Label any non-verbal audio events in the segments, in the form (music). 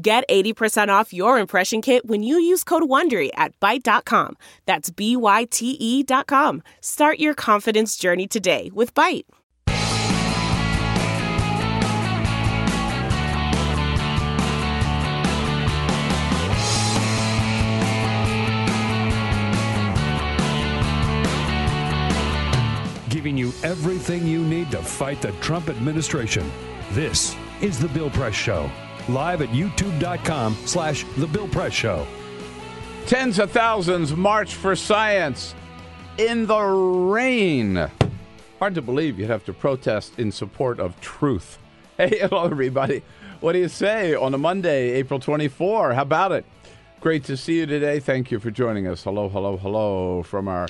Get 80% off your impression kit when you use code WONDERY at Byte.com. That's B-Y-T-E dot com. Start your confidence journey today with Byte. Giving you everything you need to fight the Trump administration. This is The Bill Press Show live at youtube.com slash The Bill Press Show. Tens of thousands march for science in the rain. Hard to believe you'd have to protest in support of truth. (laughs) Hey, hello, everybody. What do you say on a Monday, April 24? How about it? Great to see you today. Thank you for joining us. Hello, hello, hello from our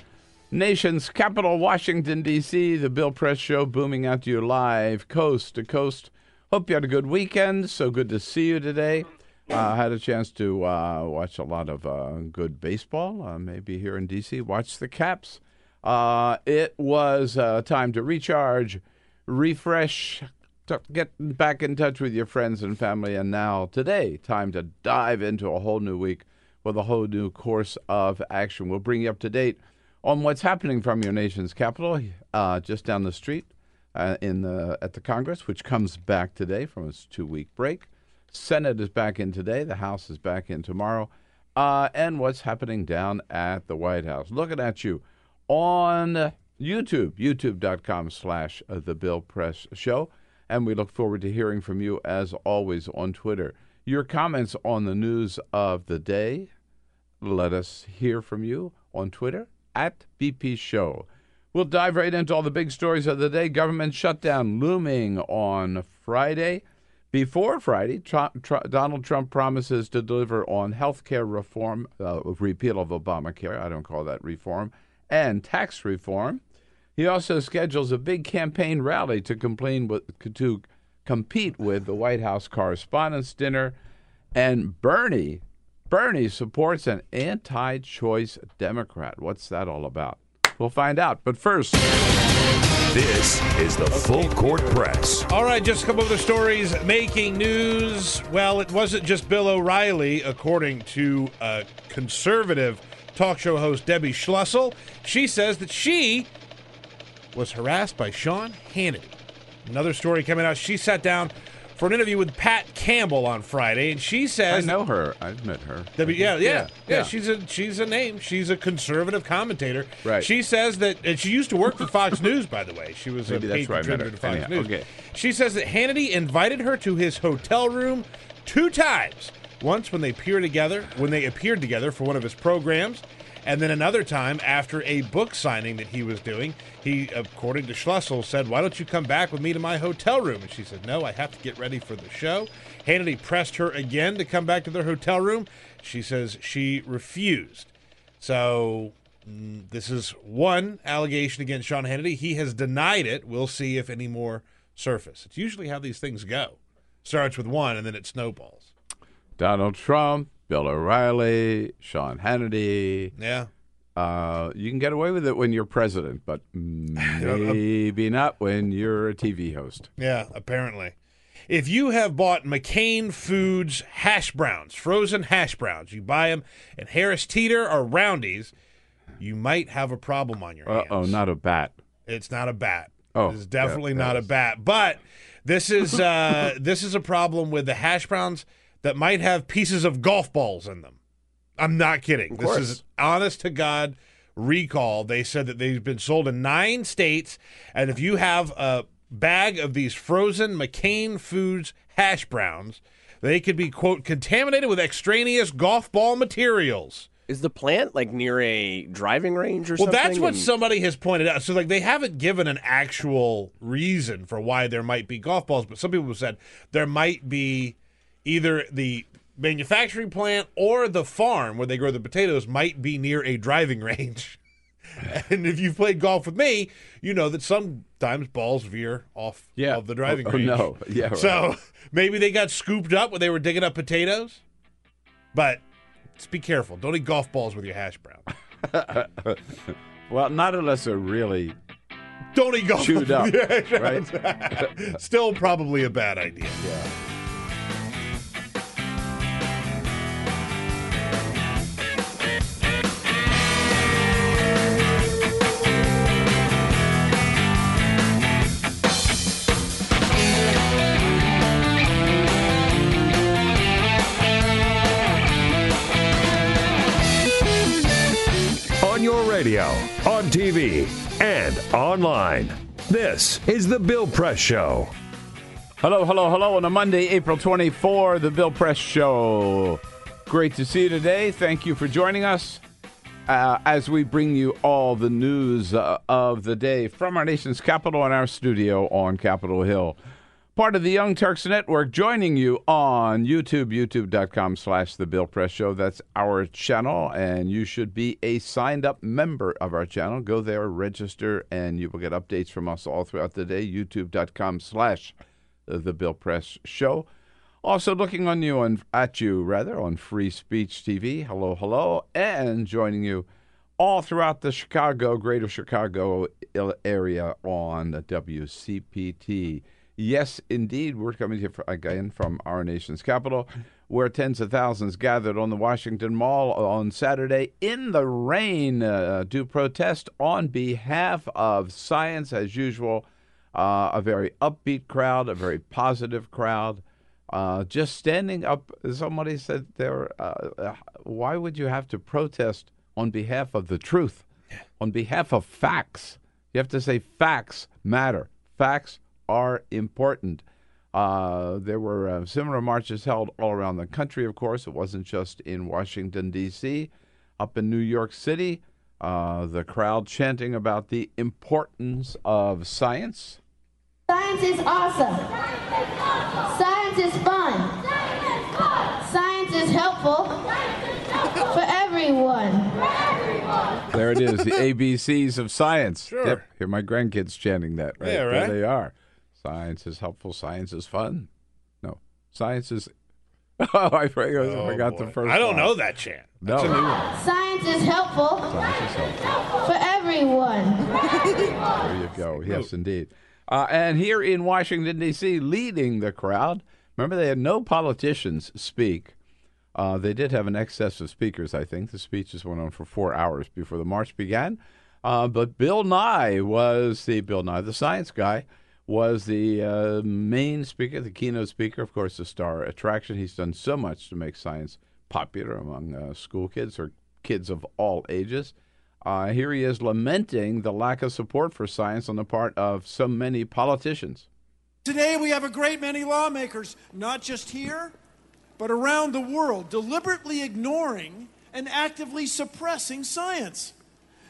nation's capital, Washington, D.C. The Bill Press Show booming out to you live, coast to coast Hope you had a good weekend. So good to see you today. I uh, had a chance to uh, watch a lot of uh, good baseball, uh, maybe here in D.C. Watch the Caps. Uh, it was uh, time to recharge, refresh, get back in touch with your friends and family. And now, today, time to dive into a whole new week with a whole new course of action. We'll bring you up to date on what's happening from your nation's capital, just down the street uh, in the at the Congress, which comes back today from its two-week break. Senate is back in today. The House is back in tomorrow. Uh, and what's happening down at the White House. Looking at you on YouTube, youtube.com slash The Bill Press Show. And we look forward to hearing from you, as always, on Twitter. Your comments on the news of the day, let us hear from you on Twitter at BP Show. We'll dive right into all the big stories of the day. Government shutdown looming on Friday. Before Friday, Trump, Trump, Donald Trump promises to deliver on health care reform, uh, repeal of Obamacare, I don't call that reform, and tax reform. He also schedules a big campaign rally to complain with, to compete with the White House Correspondents' Dinner. And Bernie, Bernie supports an anti-choice Democrat. What's that all about? We'll find out. But first, this is the full court press. All right, just a couple of the stories making news. Well, it wasn't just Bill O'Reilly, according to a conservative talk show host Debbie Schlussel. She says that she was harassed by Sean Hannity. Another story coming out. She sat down for an interview with Pat Campbell on Friday, and she says I know her. I've met her. yeah, yeah, yeah, yeah, She's a she's a name. She's a conservative commentator. Right. She says that, and she used to work for Fox (laughs) News, by the way. She was Maybe a that's paid where I met contributor to Fox Anyhow, News. okay. She says that Hannity invited her to his hotel room two times. Once when they appeared together, when they appeared together for one of his programs, and then another time after a book signing that he was doing, he, according to Schlussel, said, Why don't you come back with me to my hotel room? And she said, No, I have to get ready for the show. Hannity pressed her again to come back to their hotel room. She says she refused. So mm, this is one allegation against Sean Hannity. He has denied it. We'll see if any more surface. It's usually how these things go. Starts with one and then it snowballs. Donald Trump, Bill O'Reilly, Sean Hannity. Yeah. Uh, you can get away with it when you're president, but (laughs) maybe not when you're a TV host. Yeah, apparently. If you have bought McCain Foods hash browns, frozen hash browns, you buy them at Harris Teeter or Roundy's, you might have a problem on your hands. oh, not a bat. It's not a bat. Oh, it's definitely yeah, not that a bat. But this is uh, (laughs) this is a problem with the hash browns that might have pieces of golf balls in them. I'm not kidding. This is honest to God recall. They said that they've been sold in nine states, and if you have a bag of these frozen McCain Foods hash browns, they could be quote contaminated with extraneous golf ball materials. Is the plant like near a driving range or Well, something? Well, that's what And- somebody has pointed out. So, like, they haven't given an actual reason for why there might be golf balls, but some people have said there might be either the manufacturing plant or the farm where they grow the potatoes might be near a driving (laughs) range. and if you've played golf with me, you know that sometimes balls veer off Yeah. of the driving Oh, oh, range. no. (laughs) Yeah, right. So maybe they got scooped up when they were digging up potatoes. But just be careful. Don't eat golf balls with your hash brown. (laughs) Well, not unless they're really. Don't eat golf Chewed up, right? Still probably a bad idea. Yeah. Radio, on TV, and online. This is The Bill Press Show. Hello, hello, hello. On a Monday, April 24, the Bill Press Show. Great to see you today. Thank you for joining us uh, as we bring you all the news uh, of the day from our nation's capital and our studio on Capitol Hill. Part of the Young Turks Network, joining you on YouTube, youtube.com slash The Bill Press Show. That's our channel, and you should be a signed up member of our channel. Go there, register, and you will get updates from us all throughout the day. youtube.com slash The Bill Press Show. Also looking on you on at you rather on Free Speech TV. Hello, hello, and joining you all throughout the Chicago, Greater Chicago area on the WCPT. Yes, indeed, we're coming here again from our nation's capital, where tens of thousands gathered on the Washington Mall on Saturday in the rain uh, to protest on behalf of science, as usual. Uh, a very upbeat crowd, a very positive crowd. Uh, just standing up. Somebody said there, uh, uh, why would you have to protest on behalf of the truth, on behalf of facts? You have to say facts matter. Facts are important. Uh, there were uh, similar marches held all around the country, of course. It wasn't just in Washington, D.C., up in New York City. Uh, the crowd chanting about the importance of science. Science is awesome. Science is fun. Science is fun. Science is helpful for everyone. There it is, the ABCs of science. Sure. Yep, hear my grandkids chanting that. Right Yeah, there right. they are. Science is helpful. Science is fun. No, science is. (laughs) Oh, I forgot, I Oh, forgot the first. I don't line. know that chant. No, Science is helpful science is helpful. for everyone. There you go. Yes, indeed. Uh, and here in Washington, D.C., leading the crowd, remember they had no politicians speak. Uh, they did have an excess of speakers, I think. The speeches went on for four hours before the march began. Uh, but Bill Nye was the Bill Nye, the science guy, was the uh, main speaker, the keynote speaker, of course, the star attraction. He's done so much to make science popular among uh, school kids or kids of all ages. Uh, here he is lamenting the lack of support for science on the part of so many politicians. Today, we have a great many lawmakers, not just here, but around the world, deliberately ignoring and actively suppressing science.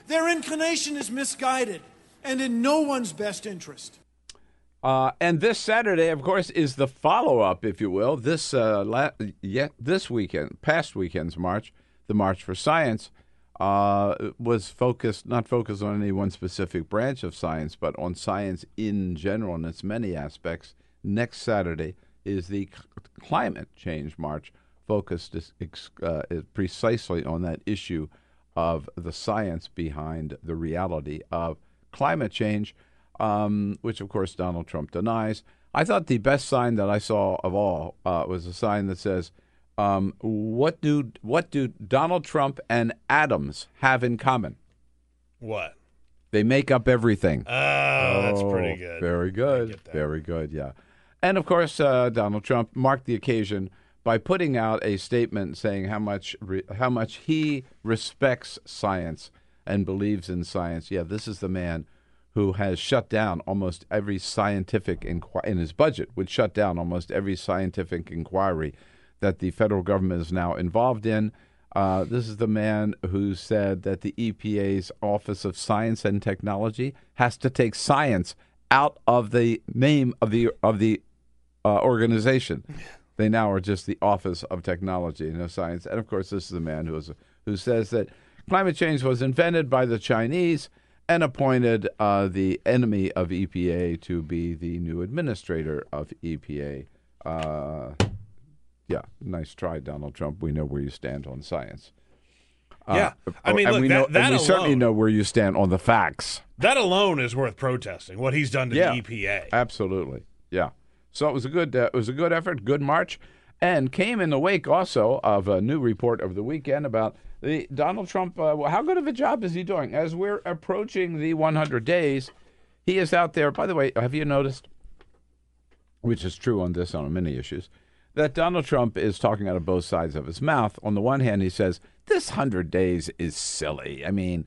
Their inclination is misguided and in no one's best interest. Uh, and this Saturday, of course, is the follow-up, if you will. This uh, la- yet this weekend, past weekend's march, the March for Science, uh, was focused not focused on any one specific branch of science, but on science in general and its many aspects. Next Saturday is the c- climate change march, focused ex- uh, precisely on that issue of the science behind the reality of climate change um, which of course Donald Trump denies. I thought the best sign that I saw of all uh, was a sign that says, um, "What do what do Donald Trump and atoms have in common? What? They make up everything." Oh, that's Oh, pretty good. Very good. Very good. Yeah. And of course, uh, Donald Trump marked the occasion by putting out a statement saying how much re- how much he respects science and believes in science. Yeah, this is the man who has shut down almost every scientific inquiry in his budget would shut down almost every scientific inquiry that the federal government is now involved in. Uh, this is the man who said that the EPA's Office of Science and Technology has to take science out of the name of the of the uh, organization. They now are just the Office of Technology and Science. And of course, this is the man who, is, who says that climate change was invented by the Chinese and appointed uh, the enemy of EPA to be the new administrator of EPA. Uh, yeah, nice try, Donald Trump. We know where you stand on science. Yeah. I mean, look, we that- know, that and we certainly know where you stand on the facts. That alone is worth protesting. What he's done to Yeah. the EPA. Absolutely, yeah. So it was a good, uh, it was a good effort, good march, and came in the wake also of a new report over the weekend about the Donald Trump. Uh, how good of a job is he doing? As we're approaching the 100 days, he is out there. By the way, have you noticed? Which is true on this on many issues. That Donald Trump is talking out of both sides of his mouth. On the one hand, he says this hundred days is silly. I mean,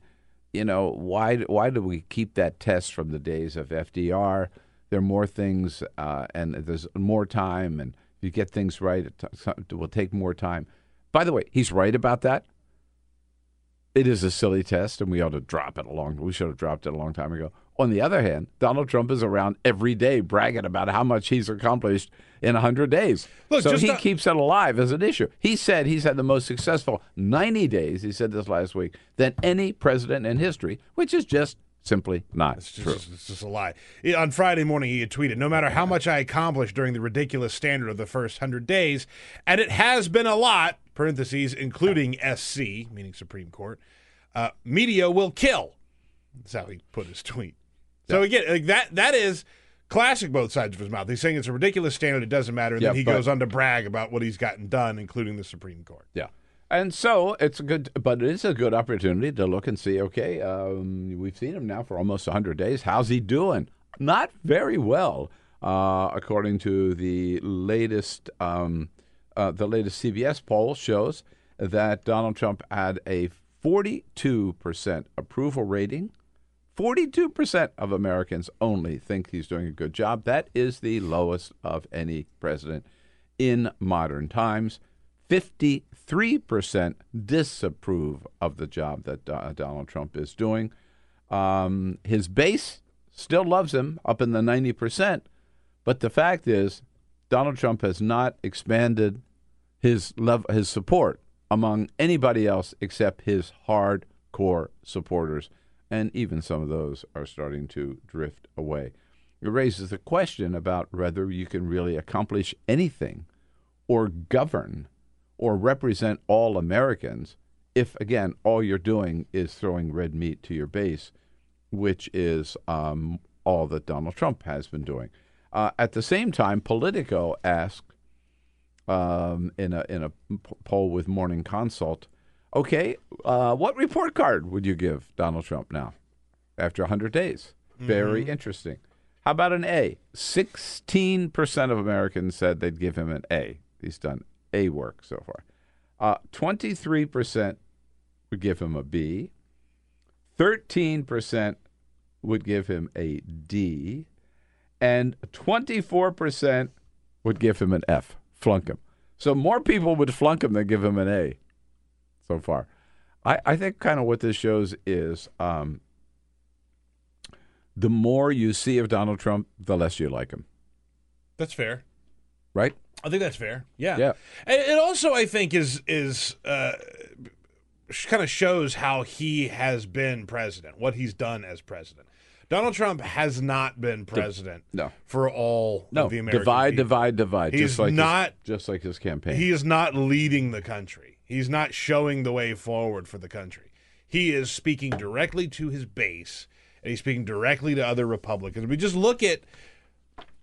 you know, why why do we keep that test from the days of FDR? There are more things, uh, and there's more time, and if you get things right, it, t- it will take more time. By the way, he's right about that. It is a silly test, and we ought to drop it along. We should have dropped it a long time ago. On the other hand, Donald Trump is around every day bragging about how much he's accomplished in 100 days. Look, so just he not- keeps it alive as an issue. He said he's had the most successful 90 days, he said this last week, than any president in history, which is just simply not It's true. it's just a lie. On Friday morning, he had tweeted, "No matter how much I accomplished during the ridiculous standard of the first hundred days, and it has been a lot (parentheses including SC, meaning Supreme Court), uh, media will kill." That's how he put his tweet. So again, like that that is classic both sides of his mouth. He's saying it's a ridiculous standard; it doesn't matter. And Yeah, then he but- goes on to brag about what he's gotten done, including the Supreme Court. Yeah. And so it's a good, but it is a good opportunity to look and see. Okay, um, we've seen him now for almost 100 days. How's he doing? Not very well, uh, according to the latest. Um, uh, the latest CBS poll shows that Donald Trump had a 42% approval rating. 42% of Americans only think he's doing a good job. That is the lowest of any president in modern times. 53% disapprove of the job that uh, Donald Trump is doing. Um, his base still loves him up in the 90%, but the fact is, Donald Trump has not expanded his lev- his support among anybody else except his hardcore supporters, and even some of those are starting to drift away. It raises the question about whether you can really accomplish anything or govern or represent all Americans if, again, all you're doing is throwing red meat to your base, which is um, all that Donald Trump has been doing. Uh, at the same time, Politico asked um, in a in a poll with Morning Consult, okay, uh, what report card would you give Donald Trump now after 100 days? Very interesting. How about an A? 16% of Americans said they'd give him an A. He's done A work so far. Uh, 23% would give him a B. 13% would give him a D. And 24% would give him an F, flunk him. So more people would flunk him than give him an A so far. I, I think kind of what this shows is um, the more you see of Donald Trump, the less you like him, That's fair. right? I think that's fair. Yeah. Yeah. And it also, I think, is is uh, kind of shows how he has been president, what he's done as president. Donald Trump has not been president no. for all No, of the American divide, people. divide, divide. He's just like not- his, just like his campaign. He is not leading the country. He's not showing the way forward for the country. He is speaking directly to his base, and he's speaking directly to other Republicans. We just look at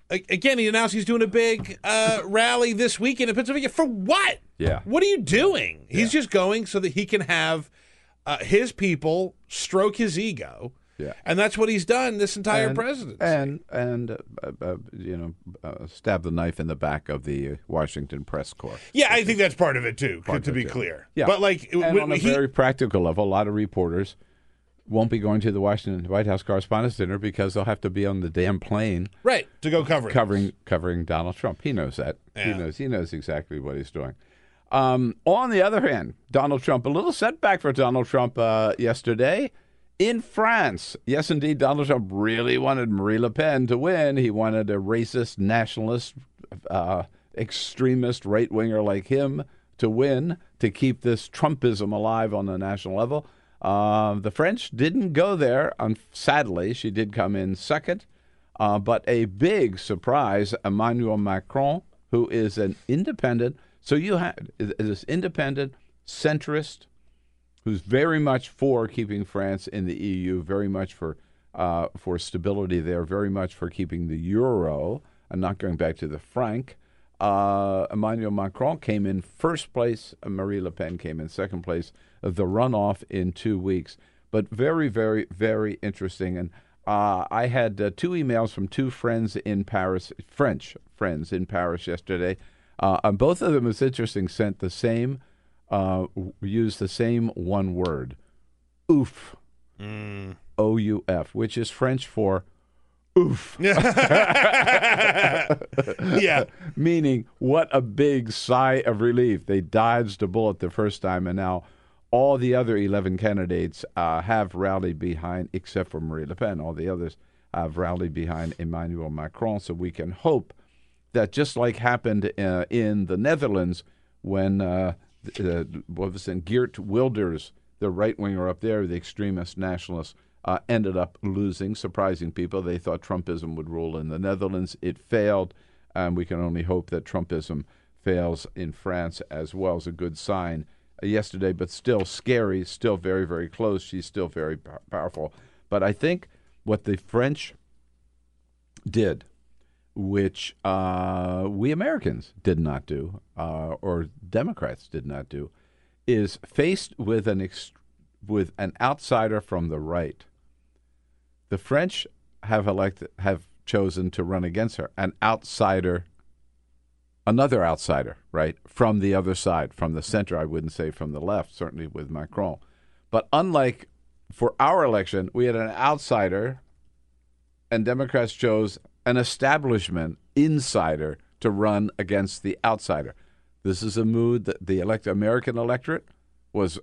again. He announced he's doing a big uh, (laughs) rally this weekend in Pennsylvania. For what? Yeah. What are you doing? He's just going so that he can have uh, his people stroke his ego. Yeah. And that's what he's done this entire and, presidency. and and uh, uh, you know uh, stab the knife in the back of the uh, Washington press corps. yeah, I think that's part of it too. Part to be it, clear. Yeah, But like, and when on a he- very practical level, a lot of reporters won't be going to the Washington White House Correspondents' Dinner because they'll have to be on the damn plane right to go cover it. covering covering Donald Trump. He knows that. He knows. He knows exactly what he's doing. Um, on the other hand, Donald Trump, a little setback for Donald Trump uh, yesterday in France. Yes, indeed, Donald Trump really wanted Marine Le Pen to win. He wanted a racist nationalist uh, extremist right winger like him to win to keep this Trumpism alive on the national level. Uh, the French didn't go there. Um, sadly, she did come in second. Uh, but a big surprise, Emmanuel Macron, who is an independent. So you have this independent centrist who's very much for keeping France in the EU, very much for uh, for stability there, very much for keeping the euro and not going back to the franc. Uh, Emmanuel Macron came in first place. Marine Le Pen came in second place. The runoff in two weeks, but very, very, very interesting. And uh, I had uh, two emails from two friends in Paris, French friends in Paris yesterday. Uh, both of them, it's interesting, sent the same, uh, used the same one word, oof, O U F, which is French for oof. (laughs) (laughs) yeah. Meaning, what a big sigh of relief. They dodged a bullet the first time, and now all the other 11 candidates uh, have rallied behind, except for Marine Le Pen. All the others have rallied behind Emmanuel Macron. So we can hope that just like happened uh, in the Netherlands when uh, uh, what was it, Geert Wilders, the right winger up there, the extremist nationalist, uh, ended up losing, surprising people. They thought Trumpism would rule in the Netherlands. It failed, and we can only hope that Trumpism fails in France as well. as a good sign yesterday, but still scary, still very, very close. She's still very powerful. But I think what the French did, which uh, we Americans did not do, uh, or Democrats did not do, is faced with an ex- with an outsider from the right. The French have elected have chosen to run against her, an outsider, another outsider, right from the other side, from the center. I wouldn't say from the left, certainly with Macron, but unlike for our election, we had an outsider, and Democrats chose an establishment insider to run against the outsider. This is a mood that the elect American electorate was.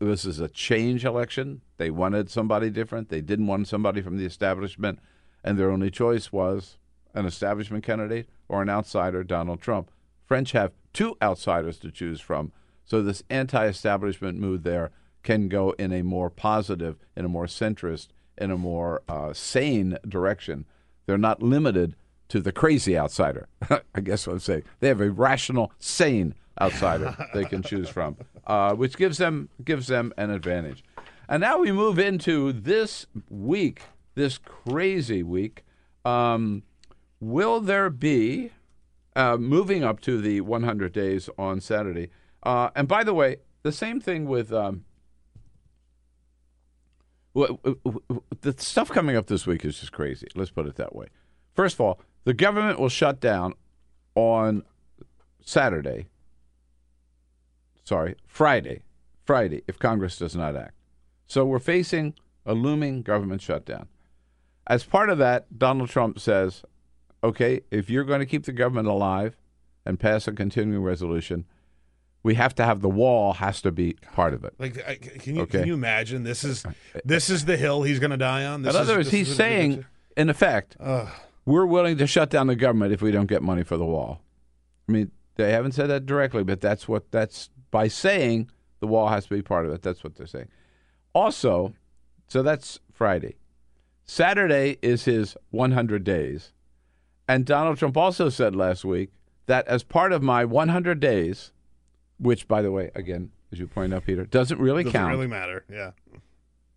This is a change election. They wanted somebody different. They didn't want somebody from the establishment, and their only choice was an establishment candidate or an outsider, Donald Trump. French have two outsiders to choose from, so this anti-establishment mood there can go in a more positive, in a more centrist, in a more uh, sane direction. They're not limited to the crazy outsider. (laughs) I guess what I'm saying. They have a rational, sane outsider they can choose from, uh, which gives them gives them an advantage. And now we move into this week, this crazy week. Um, will there be uh, moving up to the 100 days on Saturday? Uh, and by the way, the same thing with um, the stuff coming up this week is just crazy. Let's put it that way. First of all, the government will shut down on Saturday. Sorry, Friday. Friday, if Congress does not act. So we're facing a looming government shutdown. As part of that, Donald Trump says, okay, if you're going to keep the government alive and pass a continuing resolution, we have to have the wall has to be part of it. Like, I- can you Okay. can you imagine? This is uh, uh, this is the hill he's going to die on. This In is, other words, he's is what he saying, in effect, we're willing to shut down the government if we don't get money for the wall. I mean, they haven't said that directly, but that's what that's by saying the wall has to be part of it. That's what they're saying. Also, so that's Friday. Saturday is his 100 days. And Donald Trump also said last week that as part of my 100 days, which, by the way, again, as you point out, Peter, doesn't really count. doesn't count. really matter. Yeah.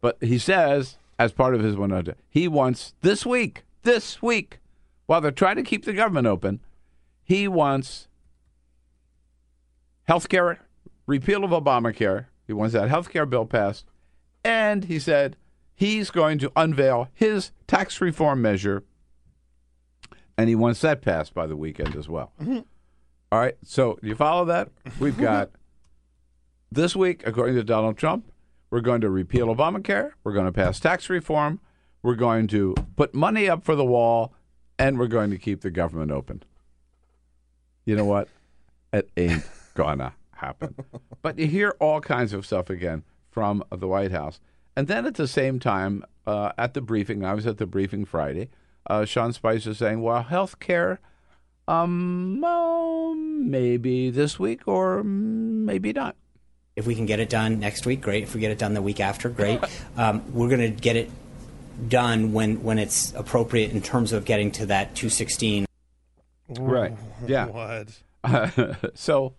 But he says, as part of his 100, he wants this week, this week, while they're trying to keep the government open, he wants health care, repeal of Obamacare. He wants that health care bill passed. And he said he's going to unveil his tax reform measure. And he wants that passed by the weekend as well. Mm-hmm. All right. So, you follow that? We've got this week, according to Donald Trump, we're going to repeal Obamacare. We're going to pass tax reform. We're going to put money up for the wall, and we're going to keep the government open. You know what? It ain't gonna happen. But you hear all kinds of stuff again from the White House. And then at the same time, uh, at the briefing, I was at the briefing Friday, uh, Sean Spicer saying, well, health care Um, well, maybe this week or maybe not. If we can get it done next week, great. If we get it done the week after, great. (laughs) Um, we're going to get it done when when it's appropriate in terms of getting to that 216. Right. Yeah. What? (laughs) so,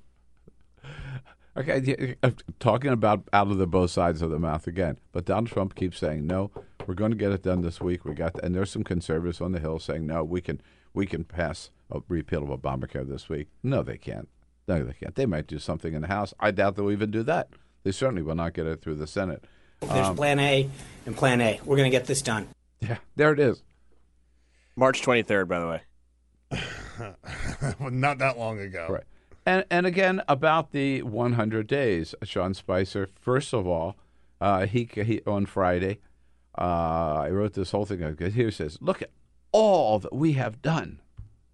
okay, yeah, uh, talking about out of the both sides of the mouth again, but Donald Trump keeps saying no. We're going to get it done this week. We got, and there's some conservatives on the hill saying no. We can we can pass a repeal of Obamacare this week. No, they can't. No, they can't. They might do something in the House. I doubt they'll even do that. They certainly will not get it through the Senate. There's Plan A and Plan A. We're going to get this done. Yeah, there it is. March 23rd, by the way. (laughs) Not that long ago. Right. And and again about the 100 days, Sean Spicer. First of all, uh, he, he on Friday, uh, I wrote this whole thing. out. Here he says, "Look at all that we have done."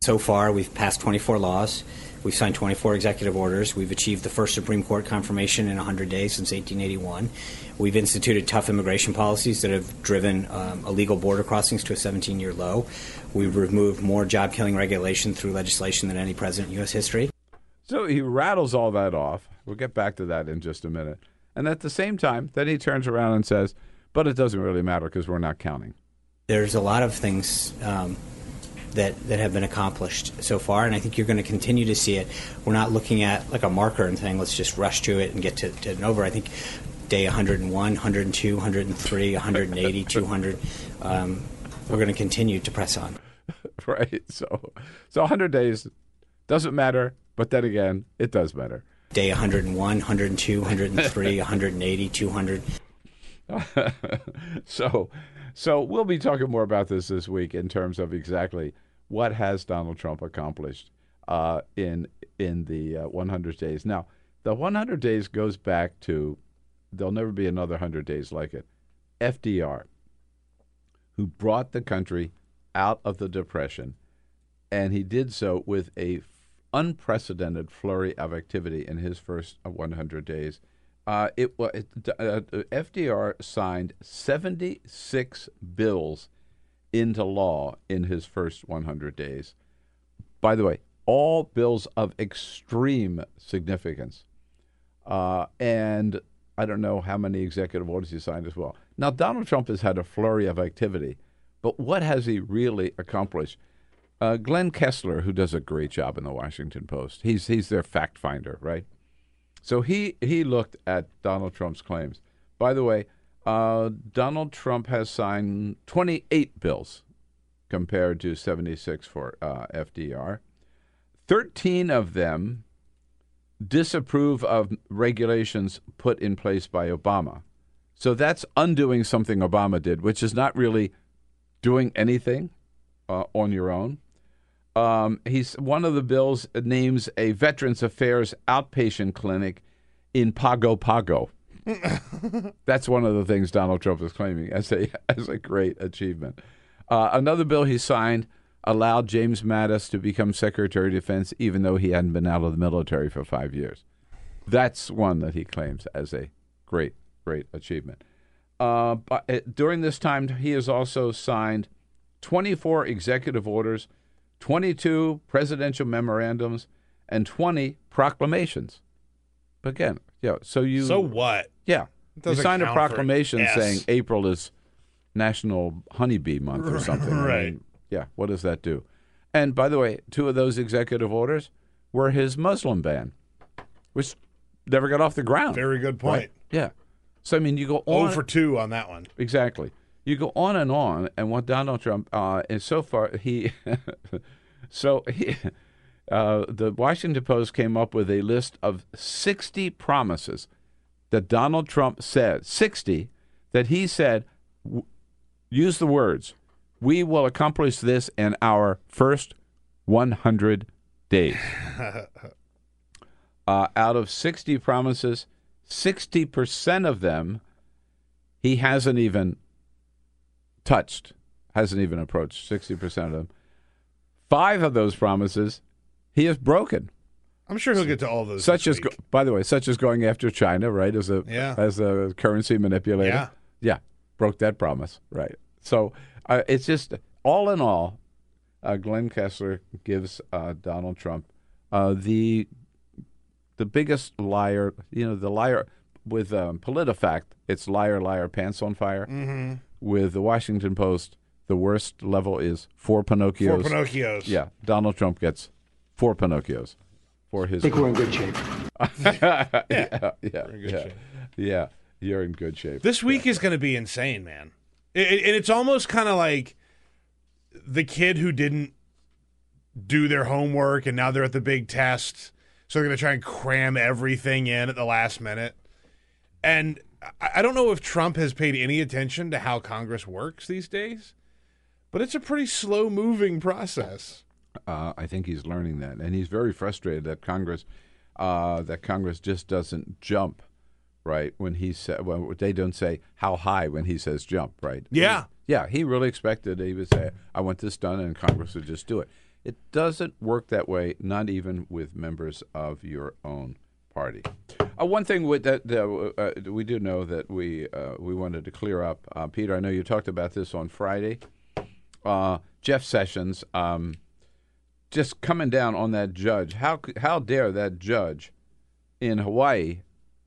So far, we've passed 24 laws. We've signed 24 executive orders. We've achieved the first Supreme Court confirmation in 100 days since 1881. We've instituted tough immigration policies that have driven um, illegal border crossings to a 17 year low. We've removed more job killing regulation through legislation than any president in U.S. history. So he rattles all that off. We'll get back to that in just a minute. And at the same time, then he turns around and says, "But it doesn't really matter because we're not counting." There's a lot of things um, that, that have been accomplished so far, and I think you're going to continue to see it. We're not looking at like a marker and saying, let's just rush to it and get to, to it and over. I think day 101, 102, 103, 180, 200, (laughs) um, we're going to continue to press on. (laughs) right. So, so 100 days doesn't matter, but then again, it does matter. Day 101, 102, 103, 180, 200. (laughs) so, so we'll be talking more about this this week in terms of exactly what has Donald Trump accomplished uh, in in the uh, 100 days. Now, the 100 days goes back to there'll never be another 100 days like it. FDR, who brought the country out of the depression, and he did so with a f- unprecedented flurry of activity in his first uh, 100 days. Uh, it uh, FDR signed 76 bills into law in his first 100 days. By the way, all bills of extreme significance. Uh, and I don't know how many executive orders he signed as well. Now, Donald Trump has had a flurry of activity, but what has he really accomplished? Uh, Glenn Kessler, who does a great job in the Washington Post, he's he's their fact finder, right? So he he looked at Donald Trump's claims. By the way, uh, Donald Trump has signed 28 bills compared to 76 for uh, FDR. 13 of them disapprove of regulations put in place by Obama. So that's undoing something Obama did, which is not really doing anything uh, on your own. Um, he's one of the bills names a Veterans Affairs outpatient clinic in Pago Pago. (laughs) That's one of the things Donald Trump is claiming as a as a great achievement. Uh, another bill he signed allowed James Mattis to become Secretary of Defense, even though he hadn't been out of the military for five years. That's one that he claims as a great, great achievement. Uh, but uh, during this time, he has also signed 24 executive orders, 22 presidential memorandums, and 20 proclamations. But again, yeah. So you So what? yeah, you signed a proclamation saying April is National Honeybee Month or (laughs) something. I Right. mean, yeah. What does that do? And by the way, two of those executive orders were his Muslim ban, which never got off the ground. Very good point. Right? Yeah. So I mean, you go Oh on for two on that one. exactly. You go on and on, and what Donald Trump uh, and so far he, (laughs) so he, uh, the Washington Post came up with a list of sixty promises that Donald Trump said sixty that he said w- use the words we will accomplish this in our first one hundred days. (laughs) uh, out of sixty promises, sixty percent of them he hasn't even touched, hasn't even approached 60% of them. Five of those promises he has broken, I'm sure he'll get to all those. such as, go, by the way, such as going after China, right, as a Yeah. as a currency manipulator. Yeah. yeah, broke that promise, right? So uh, it's just all in all, uh, Glenn Kessler gives uh, Donald Trump uh, the the biggest liar. You know, the liar with um, PolitiFact. It's liar, liar, pants on fire. Mm-hmm. With the Washington Post, the worst level is four Pinocchios. Four Pinocchios. Yeah, Donald Trump gets four Pinocchios for his. I think we're in good shape. (laughs) yeah, yeah, in good yeah, shape. yeah. You're in good shape. This week is going to be insane, man. It, it- and it's almost kind of like the kid who didn't do their homework and now they're at the big test. So they're going to try and cram everything in at the last minute. And I don't know if Trump has paid any attention to how Congress works these days, but it's a pretty slow moving process. Uh, I think he's learning that, and he's very frustrated that Congress uh, that Congress just doesn't jump right when he said. Well, they don't say how high when he says jump, right? Yeah. yeah. He really expected he would say, "I want this done," and Congress would just do it. It doesn't work that way, not even with members of your own party. Uh, one thing with that, uh, uh, we do know that we uh, we wanted to clear up, uh, Peter. I know you talked about this on Friday. Jeff Sessions. Um, just coming down on that judge. How how dare that judge in Hawaii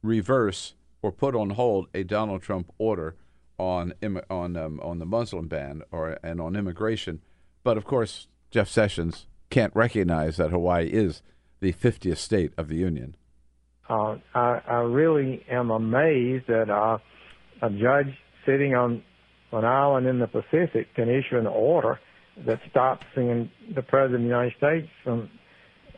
reverse or put on hold a Donald Trump order on on um, on the Muslim ban or and on immigration? But of course, Jeff Sessions can't recognize that Hawaii is the 50th state of the union. Uh, I, I really am amazed that uh, a judge sitting on an island in the Pacific can issue an order that stops the, the President of the United States from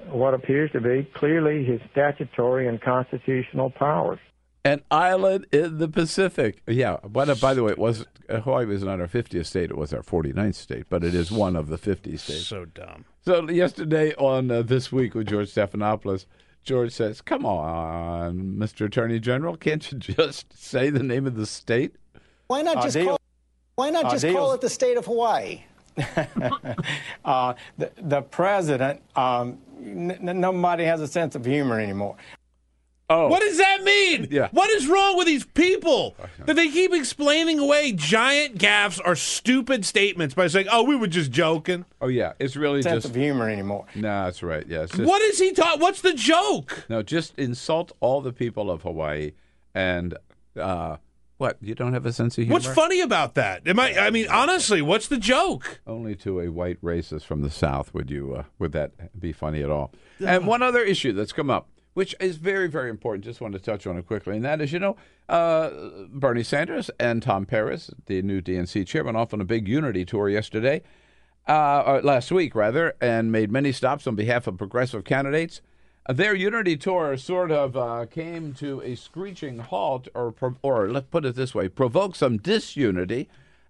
what appears to be clearly his statutory and constitutional powers. An island in the Pacific. Yeah. But by the way, it was Hawaii was not our 50th state; it was our 49th state. But it is one of the 50 states. So dumb. So yesterday on uh, this week with George Stephanopoulos, George says, "Come on, Mr. Attorney General, can't you (laughs) just say the name of the state?" Why not Uh, just deal- call? Why not uh, call it the state of Hawaii? (laughs) uh, the, the president, um, n- n- nobody has a sense of humor anymore. Oh, What does that mean? Yeah. What is wrong with these people that they keep explaining away giant gaffes or stupid statements by saying, "Oh, we were just joking." oh yeah, it's really Sense just. of humor anymore. No, that's right. Yeah, just, What is he talking? What's the joke? No, just insult all the people of Hawaii, and uh, what? You don't have a sense of humor? What's funny about that? Am I? I mean, honestly, what's the joke? Only to a white racist from the South would you uh, would that be funny at all? And one other issue that's come up, which is very very important, just want to touch on it quickly, and that is, you know, uh, Bernie Sanders and Tom Perez, the new DNC chairman, off on a big unity tour yesterday, uh, or last week rather, and made many stops on behalf of progressive candidates. Their unity tour sort of uh, came to a screeching halt, or, or let's put it this way, provoked some disunity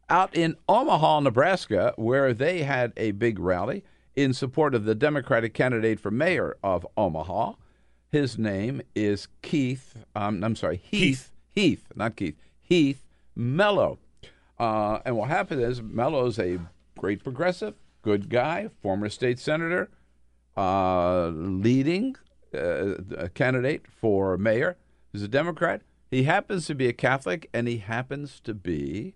out in Omaha, Nebraska, where they had a big rally in support of the Democratic candidate for mayor of Omaha. His name is Keith. Um, I'm sorry, Heath. Heath, not Keith. Heath Mello. Uh, and what happened is Mello's a great progressive, good guy, former state senator, uh, leading uh, candidate for mayor. He's a Democrat. He happens to be a Catholic, and he happens to be.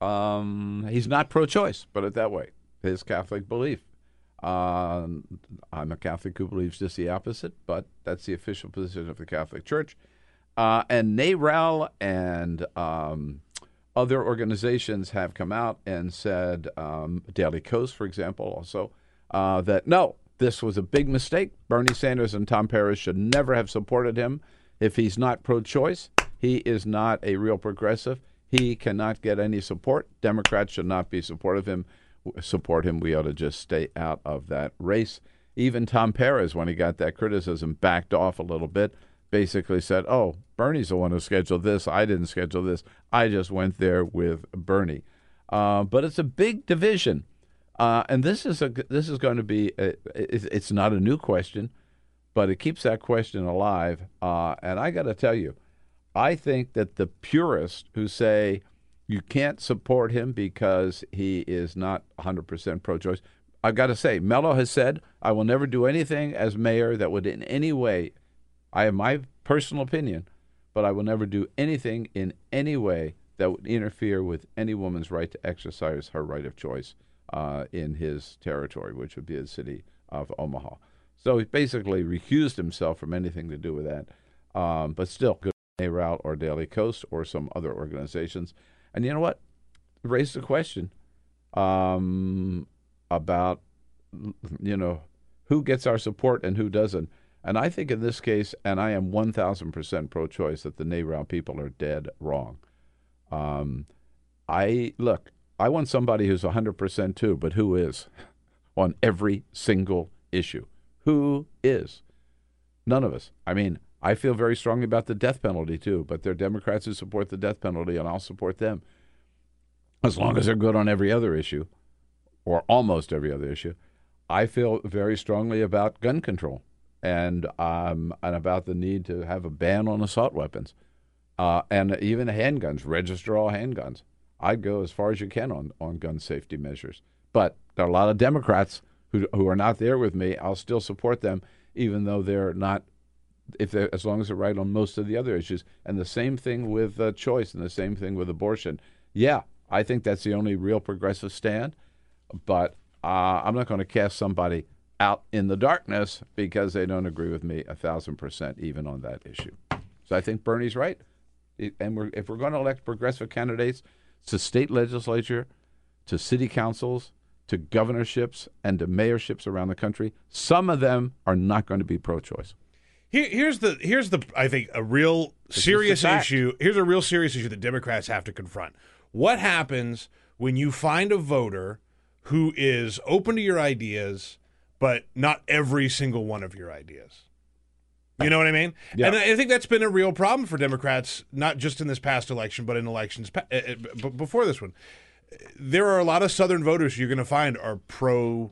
Um, he's not pro-choice, put it that way. His Catholic belief. Um, I'm a Catholic who believes just the opposite, but that's the official position of the Catholic Church. Uh, and NARAL and um, other organizations have come out and said, um, Daily Kos, for example, also, uh, that no, this was a big mistake. Bernie Sanders and Tom Perez should never have supported him. If he's not pro choice, he is not a real progressive. He cannot get any support. Democrats should not be supportive of him. Support him. We ought to just stay out of that race. Even Tom Perez, when he got that criticism, backed off a little bit. Basically said, "Oh, Bernie's the one who scheduled this. I didn't schedule this. I just went there with Bernie." Uh, but it's a big division, uh, and this is a this is going to be. A, it's not a new question, but it keeps that question alive. Uh, and I got to tell you, I think that the purists who say you can't support him because he is not 100% pro choice, I've got to say, Mello has said, I will never do anything as mayor that would in any way, I have my personal opinion, but I will never do anything in any way that would interfere with any woman's right to exercise her right of choice uh, in his territory, which would be the city of Omaha. So he basically recused himself from anything to do with that. Um, but still, good NARAL or Daily Kos or some other organizations. And you know what? It raised the question um, about, you know, who gets our support and who doesn't. And I think in this case, and I am 1,000% pro choice, that the NARAL people are dead wrong. Um, I look, I want somebody who's 100% too, but who is on every single issue? Who is? None of us. I mean, I feel very strongly about the death penalty too, but there are Democrats who support the death penalty, and I'll support them as long as they're good on every other issue, or almost every other issue. I feel very strongly about gun control and um, and about the need to have a ban on assault weapons uh, and even handguns. Register all handguns. I'd go as far as you can on, on gun safety measures. But there are a lot of Democrats who who are not there with me. I'll still support them, even though they're not. If as long as they're right on most of the other issues, and the same thing with uh, choice, and the same thing with abortion. Yeah, I think that's the only real progressive stand. But uh, I'm not going to cast somebody out in the darkness because they don't agree with me a thousand percent, even on that issue. So I think Bernie's right. And we're, if we're going to elect progressive candidates to state legislature, to city councils, to governorships, and to mayorships around the country, some of them are not going to be pro-choice. Here, here's the here's the I think a real This serious issue. Here's a real serious issue that Democrats have to confront. What happens when you find a voter who is open to your ideas, but not every single one of your ideas? You know what I mean? Yeah. And I think that's been a real problem for Democrats, not just in this past election, but in elections pa- uh, b- before this one. There are a lot of Southern voters you're going to find are pro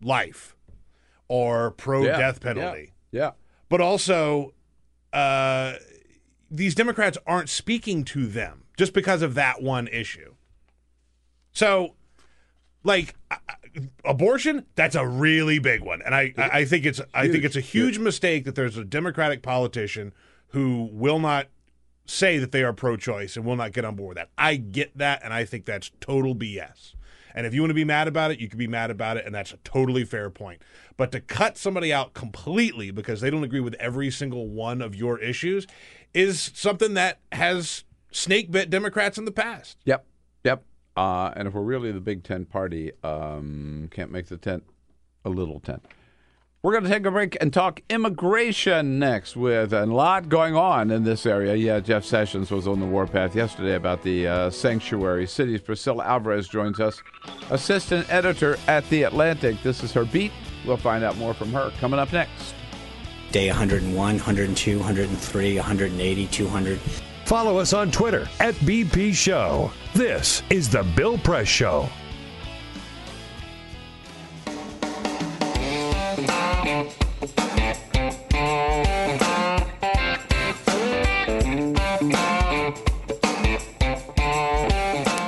life or pro Yeah, death yeah, penalty Yeah. But also uh, these Democrats aren't speaking to them just because of that one issue. So, like uh, abortion, that's a really big one, and I, I I think it's I think it's a huge mistake that there's a Democratic politician who will not say that they are pro-choice and will not get on board with that. I get that, and I think that's total BS. And if you want to be mad about it, you can be mad about it, and that's a totally fair point. But to cut somebody out completely because they don't agree with every single one of your issues is something that has snake bit Democrats in the past. Yep. Yep. Uh, and if we're really the big tent party, um, can't make the tent a little tent. We're going to take a break and talk immigration next with a lot going on in this area. Yeah, Jeff Sessions was on the warpath yesterday about the uh, sanctuary cities. Priscilla Alvarez joins us, assistant editor at The Atlantic. This is her beat. We'll find out more from her coming up next. Day 101, 102, 103, 180, 200. Follow us on Twitter at BP Show. This is The Bill Press Show.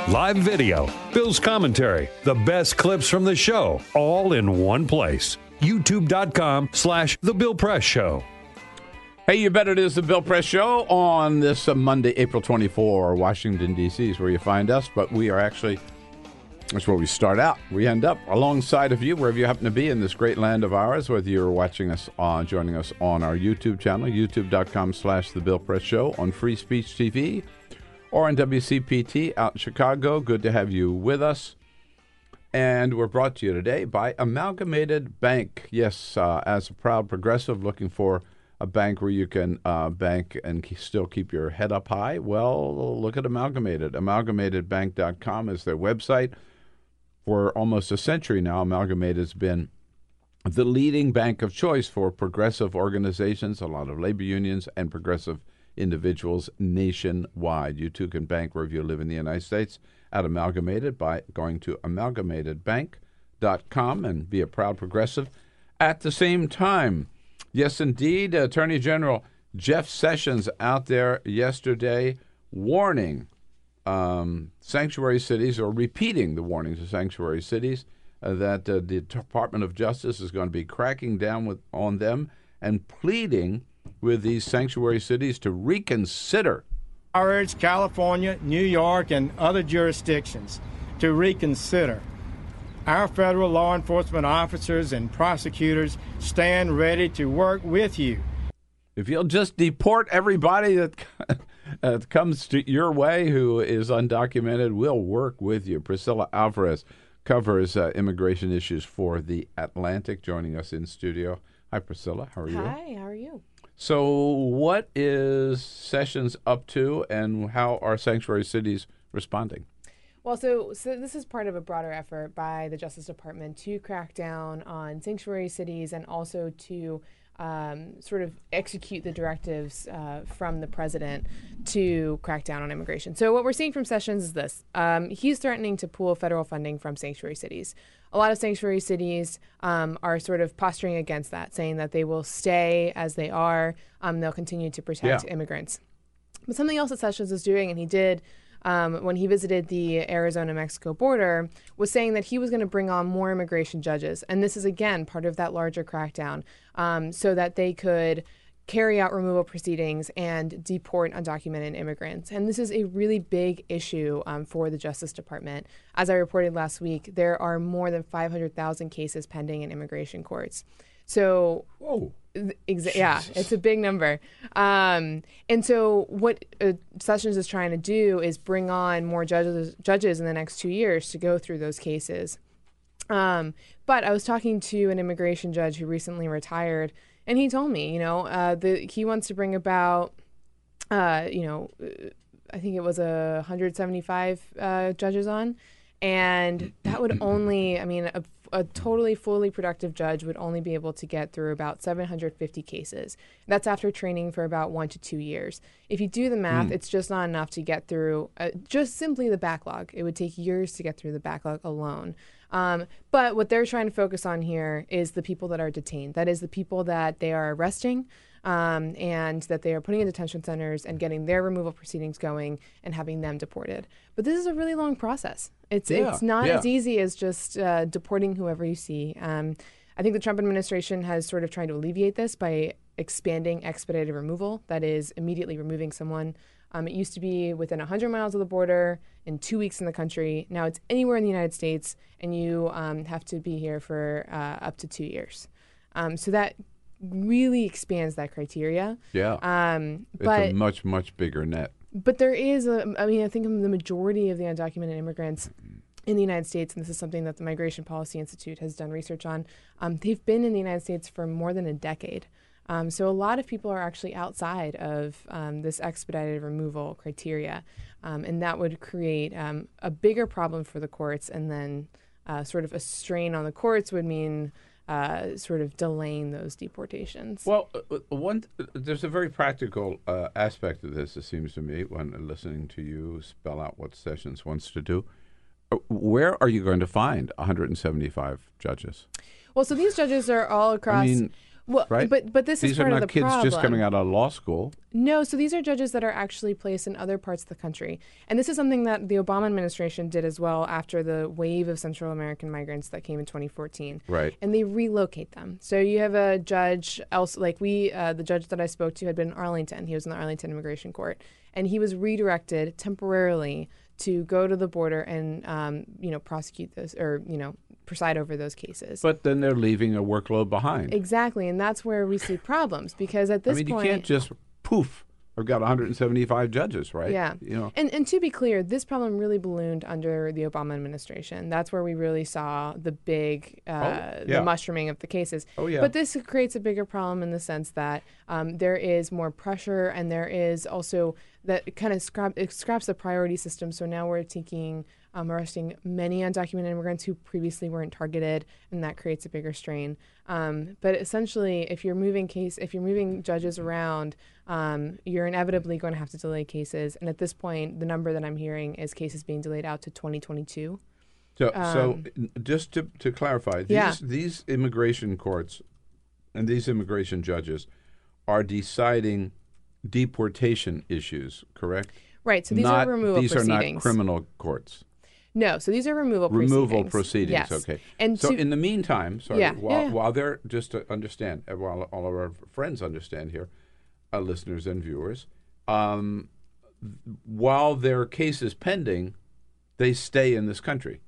Live video, Bill's commentary, the best clips from the show, all in one place. YouTube.com slash The Bill Press Show. Hey, you bet it is the Bill Press Show on this Monday, April 24. Washington, D.C. is where you find us, but we are actually, that's where we start out. We end up alongside of you, wherever you happen to be in this great land of ours, whether you're watching us on, joining us on our YouTube channel, youtube.com slash The Bill Press Show, on Free Speech TV, or on WCPT out in Chicago. Good to have you with us. And we're brought to you today by Amalgamated Bank. Yes, uh, as a proud progressive looking for a bank where you can uh, bank and still keep your head up high, well, look at Amalgamated. AmalgamatedBank.com is their website. For almost a century now, Amalgamated has been the leading bank of choice for progressive organizations, a lot of labor unions, and progressive individuals nationwide. You too can bank wherever you live in the United States at Amalgamated by going to amalgamatedbank.com and be a proud progressive. At the same time, yes, indeed, Attorney General Jeff Sessions out there yesterday warning um, sanctuary cities or repeating the warnings of sanctuary cities uh, that uh, the Department of Justice is going to be cracking down with on them and pleading with these sanctuary cities to reconsider. I urge California, New York, and other jurisdictions to reconsider Our federal law enforcement officers and prosecutors stand ready to work with you. If you'll just deport everybody that uh, comes to your way who is undocumented, we'll work with you. Priscilla Alvarez covers uh, immigration issues for The Atlantic, joining us in studio. Hi, Priscilla. How are you? Hi, how are you? So, what is Sessions up to, and how are sanctuary cities responding? Well, so, so this is part of a broader effort by the Justice Department to crack down on sanctuary cities and also to um, sort of execute the directives uh, from the president to crack down on immigration. So, what we're seeing from Sessions is this um, he's threatening to pull federal funding from sanctuary cities. A lot of sanctuary cities um, are sort of posturing against that, saying that they will stay as they are, um, they'll continue to protect Yeah. immigrants. But something else that Sessions is doing, and he did um, when he visited the Arizona Mexico border, was saying that he was going to bring on more immigration judges. And this is, again, part of that larger crackdown um, so that they could carry out removal proceedings and deport undocumented immigrants. And this is a really big issue um, for the Justice Department. As I reported last week, there are more than 500,000 cases pending in immigration courts. So, Whoa. exa- yeah, it's a big number. Um, and so, what uh, Sessions is trying to do is bring on more judges, judges in the next two years to go through those cases. Um, but I was talking to an immigration judge who recently retired, and he told me, you know, uh, the, he wants to bring about, uh, you know, I think it was a 175 uh, judges on, and that would (clears throat) only, I mean, a, a totally fully productive judge would only be able to get through about 750 cases. That's after training for about one to two years. If you do the math, Hmm. it's just not enough to get through uh, just simply the backlog. It would take years to get through the backlog alone. Um, but what they're trying to focus on here is the people that are detained. That is the people that they are arresting um, and that they are putting in detention centers and getting their removal proceedings going and having them deported. But this is a really long process. It's Yeah, it's not yeah. as easy as just uh, deporting whoever you see. Um, I think the Trump administration has sort of tried to alleviate this by expanding expedited removal. That is immediately removing someone. Um, it used to be within 100 miles of the border in two weeks in the country. Now it's anywhere in the United States, and you um, have to be here for uh, up to two years. Um, so that really expands that criteria. Yeah. Um, it's a much, much bigger net. but there is, a, I mean, I think the majority of the undocumented immigrants in the United States, and this is something that the Migration Policy Institute has done research on, um, they've been in the United States for more than a decade. Um, so a lot of people are actually outside of um, this expedited removal criteria, um, and that would create um, a bigger problem for the courts, and then uh, sort of a strain on the courts would mean uh, sort of delaying those deportations. Well, uh, uh, one there's a very practical uh, aspect of this. It seems to me when listening to you spell out what Sessions wants to do. Where are you going to find 175 judges? Well, so these judges are all across. I mean, well, right? but but this These is part are not of the kids problem. just coming out of law school. No, so these are judges that are actually placed in other parts of the country. And this is something that the Obama administration did as well after the wave of Central American migrants that came in 2014. Right. And they relocate them. So you have a judge else like we uh, the judge that I spoke to had been in Arlington. He was in the Arlington Immigration Court and he was redirected temporarily to go to the border and um, you know prosecute those or you know preside over those cases. But then they're leaving a workload behind. Exactly, and that's where we see problems because at this I mean, point you can't just poof. I've got 175 judges, right? Yeah. You know. And and to be clear, this problem really ballooned under the Obama administration. That's where we really saw the big, uh, Oh, yeah. the mushrooming of the cases. Oh, yeah. But this creates a bigger problem in the sense that um, there is more pressure, and there is also that kind of scrap it scraps the priority system. So now we're taking. Um, arresting many undocumented immigrants who previously weren't targeted, and that creates a bigger strain. Um, but essentially, if you're moving case, if you're moving judges around, um, you're inevitably going to have to delay cases. And at this point, the number that I'm hearing is cases being delayed out to 2022. So, so Um, just to, to clarify, these, Yeah. these immigration courts and these immigration judges are deciding deportation issues, correct? Right, so these Not- are removal These are not criminal courts. No, so these are removal Removal proceedings. proceedings. Yes. Okay. And so, to- in the meantime, sorry, Yeah, while, yeah, while they're just to understand, uh, while all of our friends understand here, uh, listeners and viewers, um, while their case is pending, they stay in this country.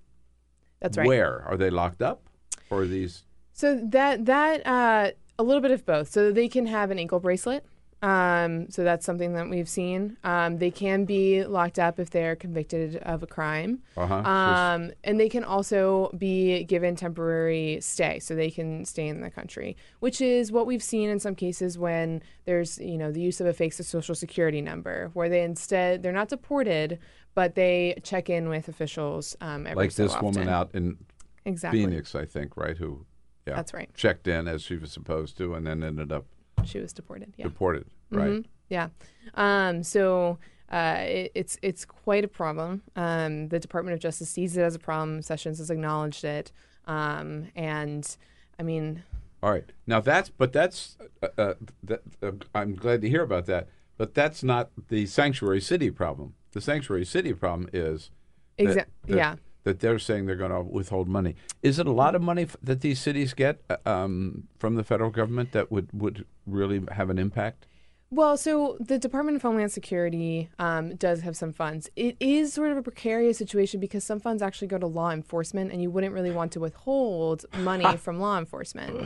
That's right. Where are they locked up? Or are these? So that that uh, a little bit of both. So they can have an ankle bracelet. Um, so that's something that we've seen. Um, they can be locked up if they're convicted of a crime. Uh-huh. Um, and they can also be given temporary stay, so they can stay in the country, which is what we've seen in some cases when there's you know the use of a fake social security number, where they instead they're not deported, but they check in with officials um, every like so this woman out in Exactly. Phoenix, I think, right? Who, yeah, That's right. Checked in as she was supposed to, and then ended up She was deported. Yeah. deported. Right. Mhm. Yeah. Um, so uh, it, it's it's quite a problem. Um, the Department of Justice sees it as a problem. Sessions has acknowledged it. Um, and I mean, All right. Now that's, but that's, uh, uh, that, uh, I'm glad to hear about that. But that's not the sanctuary city problem. The sanctuary city problem is, that- Exa- that- yeah. That they're saying they're going to withhold money. Is it a lot of money f- that these cities get uh, um, from the federal government that would would really have an impact? well, so the Department of Homeland Security um, does have some funds. It is sort of a precarious situation because some funds actually go to law enforcement, and you wouldn't really want to withhold money (laughs) from law enforcement.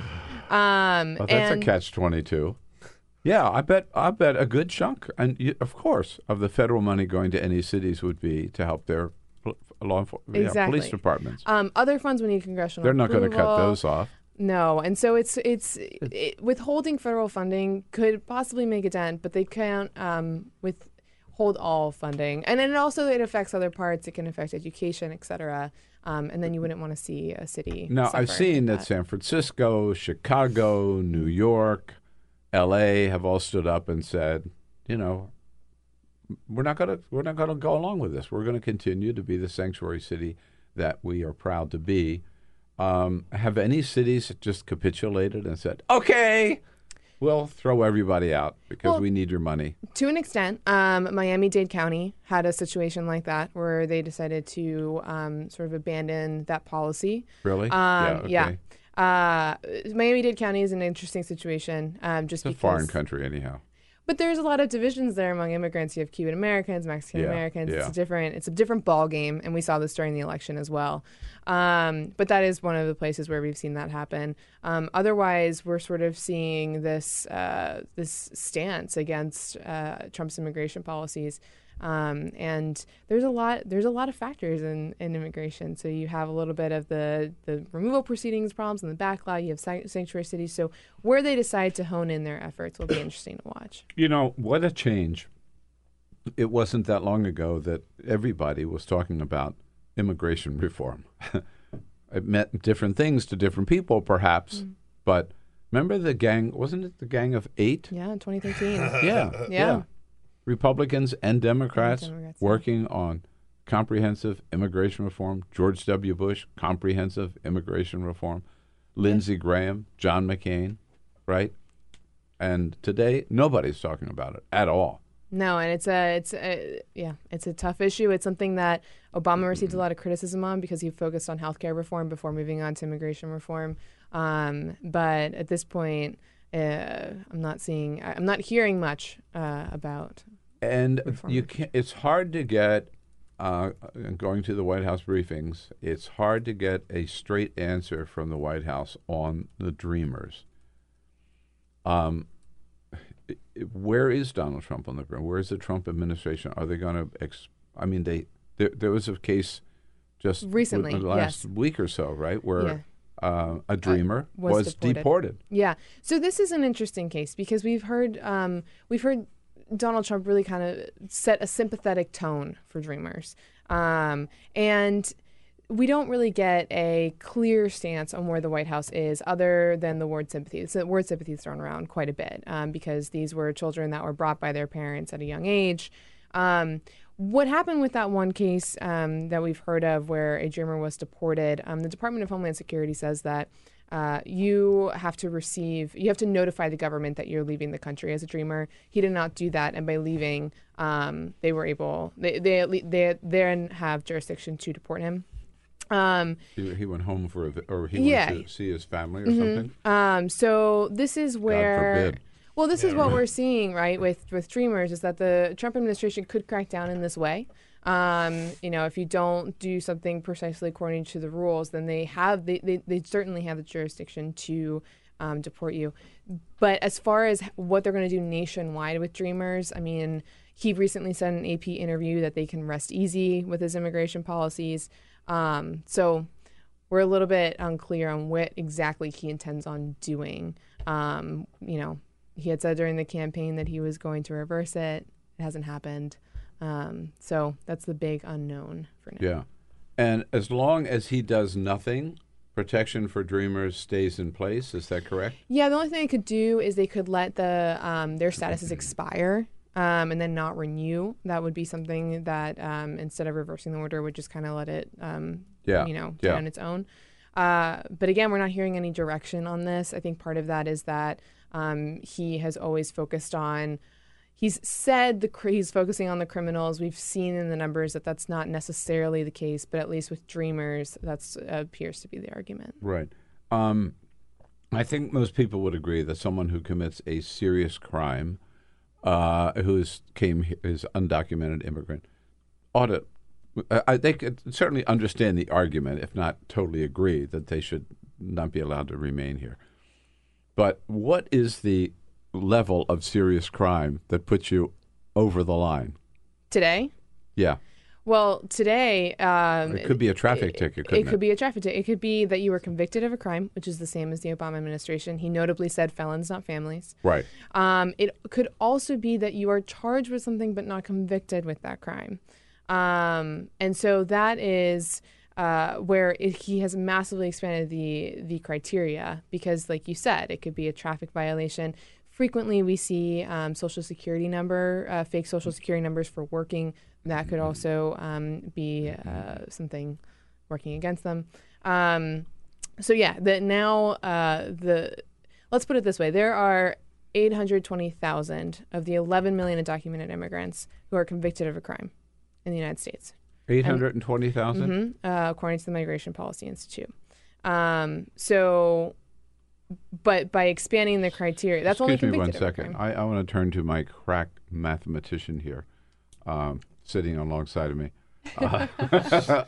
Um, Well, that's and- a catch twenty two. Yeah, I bet I bet a good chunk, and you, of course, of the federal money going to any cities would be to help their law enforcement, Exactly. police departments. Um, other funds would need congressional. They're not going to cut those off. No, and so it's it's it, withholding federal funding could possibly make a dent, but they can't um, withhold all funding, and then it also it affects other parts. It can affect education, et cetera. Um, and then you wouldn't want to see a city. Now, I've seen like that San Francisco, Chicago, New York, L.A. have all stood up and said, you know, we're not going to we're not going to go along with this. We're going to continue to be the sanctuary city that we are proud to be. Um, have any cities just capitulated and said, okay, we'll throw everybody out because Well- we need your money? To an extent, um, Miami Dade County had a situation like that where they decided to um, sort of abandon that policy. Really? Um, Yeah, okay. Uh, Miami Dade County is an interesting situation, um, just It's a because. foreign country, anyhow. But there's a lot of divisions there among immigrants. You have Cuban Americans, Mexican Yeah, Americans. It's a different it's a different ball game, and we saw this during the election as well. Um, but that is one of the places where we've seen that happen. Um, otherwise, we're sort of seeing this uh, this stance against uh, Trump's immigration policies. Um, and there's a lot there's a lot of factors in, in immigration. So you have a little bit of the, the removal proceedings problems and the backlog. You have sanctuary cities. So where they decide to hone in their efforts will be (coughs) interesting to watch. You know, what a change. It wasn't that long ago that everybody was talking about immigration reform. (laughs) it meant different things to different people, perhaps, but remember the gang, wasn't it the gang of eight? Yeah, in 2013. (laughs) Yeah. Yeah. Republicans and Democrats, Democrats, yeah. working on comprehensive immigration reform. George W. Bush, comprehensive immigration reform. Lindsey Graham, John McCain, right? And today, nobody's talking about it at all. No, and it's a it's a, yeah, it's a tough issue. It's something that Obama received a lot of criticism on because he focused on healthcare reform before moving on to immigration reform. Um, but at this point, uh, I'm not seeing, I'm not hearing much uh, about. And you can It's hard to get. Uh, going to the White House briefings, it's hard to get a straight answer from the White House on the Dreamers. Um, where is Donald Trump on the ground? Where is the Trump administration? Are they going to? Ex- I mean, they there, there was a case just w- Recently, last yes. week or so, right, where Yeah. Uh, a dreamer was was, deported. deported. Yeah. So this is an interesting case because we've heard um, we've heard Donald Trump really kind of set a sympathetic tone for Dreamers, um, and we don't really get a clear stance on where the White House is, other than the word sympathy. So the word sympathy is thrown around quite a bit um, because these were children that were brought by their parents at a young age. Um, what happened with that one case um, that we've heard of where a dreamer was deported? Um, the Department of Homeland Security says that uh, you have to receive, you have to notify the government that you're leaving the country as a dreamer. He did not do that, and by leaving, um, they were able, they they they then have jurisdiction to deport him. Um, He, he went home for a, or he Yeah. went to see his family or Mhm. something. Um, so this is where. Well, this is what we're seeing, right, with with Dreamers, is that the Trump administration could crack down in this way. Um, you know, if you don't do something precisely according to the rules, then they have they, they, they certainly have the jurisdiction to um, deport you. But as far as what they're going to do nationwide with Dreamers, I mean, he recently said in an AP interview that they can rest easy with his immigration policies. Um, so we're a little bit unclear on what exactly he intends on doing. Um, you know, he had said during the campaign that he was going to reverse it. It hasn't happened. Um, so that's the big unknown for now. Yeah. And as long as he does nothing, protection for dreamers stays in place. Is that correct? Yeah, the only thing they could do is they could let the um, their statuses (clears throat) expire um, and then not renew. That would be something that um, instead of reversing the order, would just kind of let it, um, Yeah, you know, yeah. on its own. Uh, but again, we're not hearing any direction on this. I think part of that is that um, he has always focused on. He's said the he's focusing on the criminals. We've seen in the numbers that that's not necessarily the case, but at least with Dreamers, that uh, appears to be the argument. Right. Um, I think most people would agree that someone who commits a serious crime, uh, who is came is undocumented immigrant, ought to. I- they could certainly understand the argument, if not totally agree, that they should not be allowed to remain here. But what is the level of serious crime that puts you over the line? Today, Yeah. Well, today um, It could be a traffic ticket, It, couldn't it? could be a traffic ticket. It could be that you were convicted of a crime, which is the same as the Obama administration. He notably said felons, not families. Right. Um, it could also be that you are charged with something but not convicted with that crime. Um, and so that is uh, where it, he has massively expanded the the criteria because, like you said, it could be a traffic violation. Frequently, we see um, social security number, uh, fake social security numbers for working. That could also um, be uh, something working against them. Um, so yeah, the now uh, the let's put it this way: there are 820,000 of the 11 million undocumented immigrants who are convicted of a crime in the United States. Eight hundred and twenty thousand. Mhm, uh, according to the Migration Policy Institute. Um, so, but by expanding the criteria, that's only Excuse me one convicted of a second. I, I want to turn to my crack mathematician here, um, sitting alongside of me. Uh, (laughs)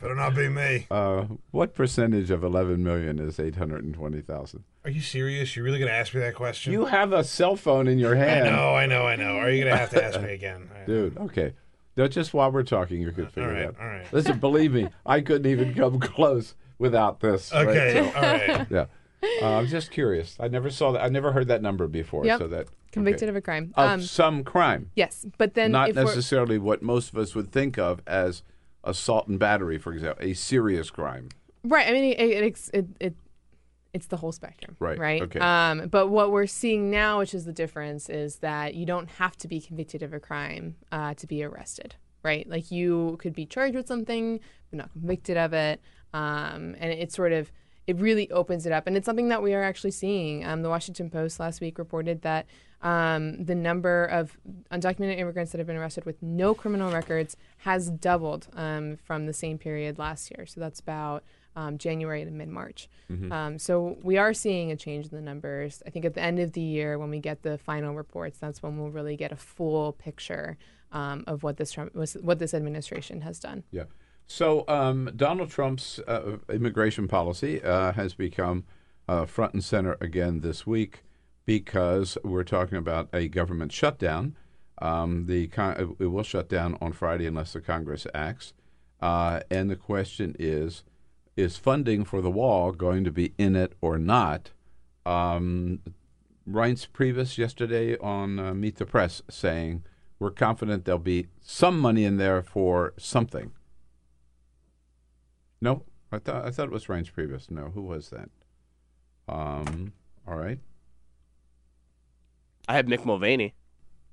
Better not be me. uh, what percentage of 11 million is 820,000? Are you serious? You're really going to ask me that question? You have a cell phone in your hand. I know, I know, I know. Are you going to have to ask me again? I- Dude, okay. No, just while we're talking, you could figure right, it out. all right. Listen, believe me, I couldn't even (laughs) come close without this. right? Okay, So- all right. Yeah. Uh, I'm just curious. I never saw that. I never heard that number before. Yep. So that Convicted okay. of a crime. Of Um, some crime. Yes, but then not if necessarily what most of us would think of as assault and battery, for example, a serious crime. Right. I mean, it, it, it, it it's the whole spectrum. Right, Right. okay. Um, but what we're seeing now, which is the difference, is that you don't have to be convicted of a crime uh, to be arrested. Right. Like you could be charged with something, but not convicted of it. Um, and it sort of it really opens it up, and it's something that we are actually seeing. Um, the Washington Post last week reported that um, the number of undocumented immigrants that have been arrested with no criminal records has doubled um, from the same period last year. So that's about um, January to mid March. Mhm. Um, so we are seeing a change in the numbers. I think at the end of the year, when we get the final reports, that's when we'll really get a full picture um, of what this Trump, what this administration has done. Yeah. So um, Donald Trump's uh, immigration policy uh, has become uh, front and center again this week because we're talking about a government shutdown. Um, the con- it will shut down on Friday unless the Congress acts. Uh, and the question is: Is funding for the wall going to be in it or not? Um, Reince Priebus yesterday on uh, Meet the Press saying we're confident there'll be some money in there for something. No, I thought I thought it was Reince Priebus. No, who was that? Um, all right. I have Mick Mulvaney.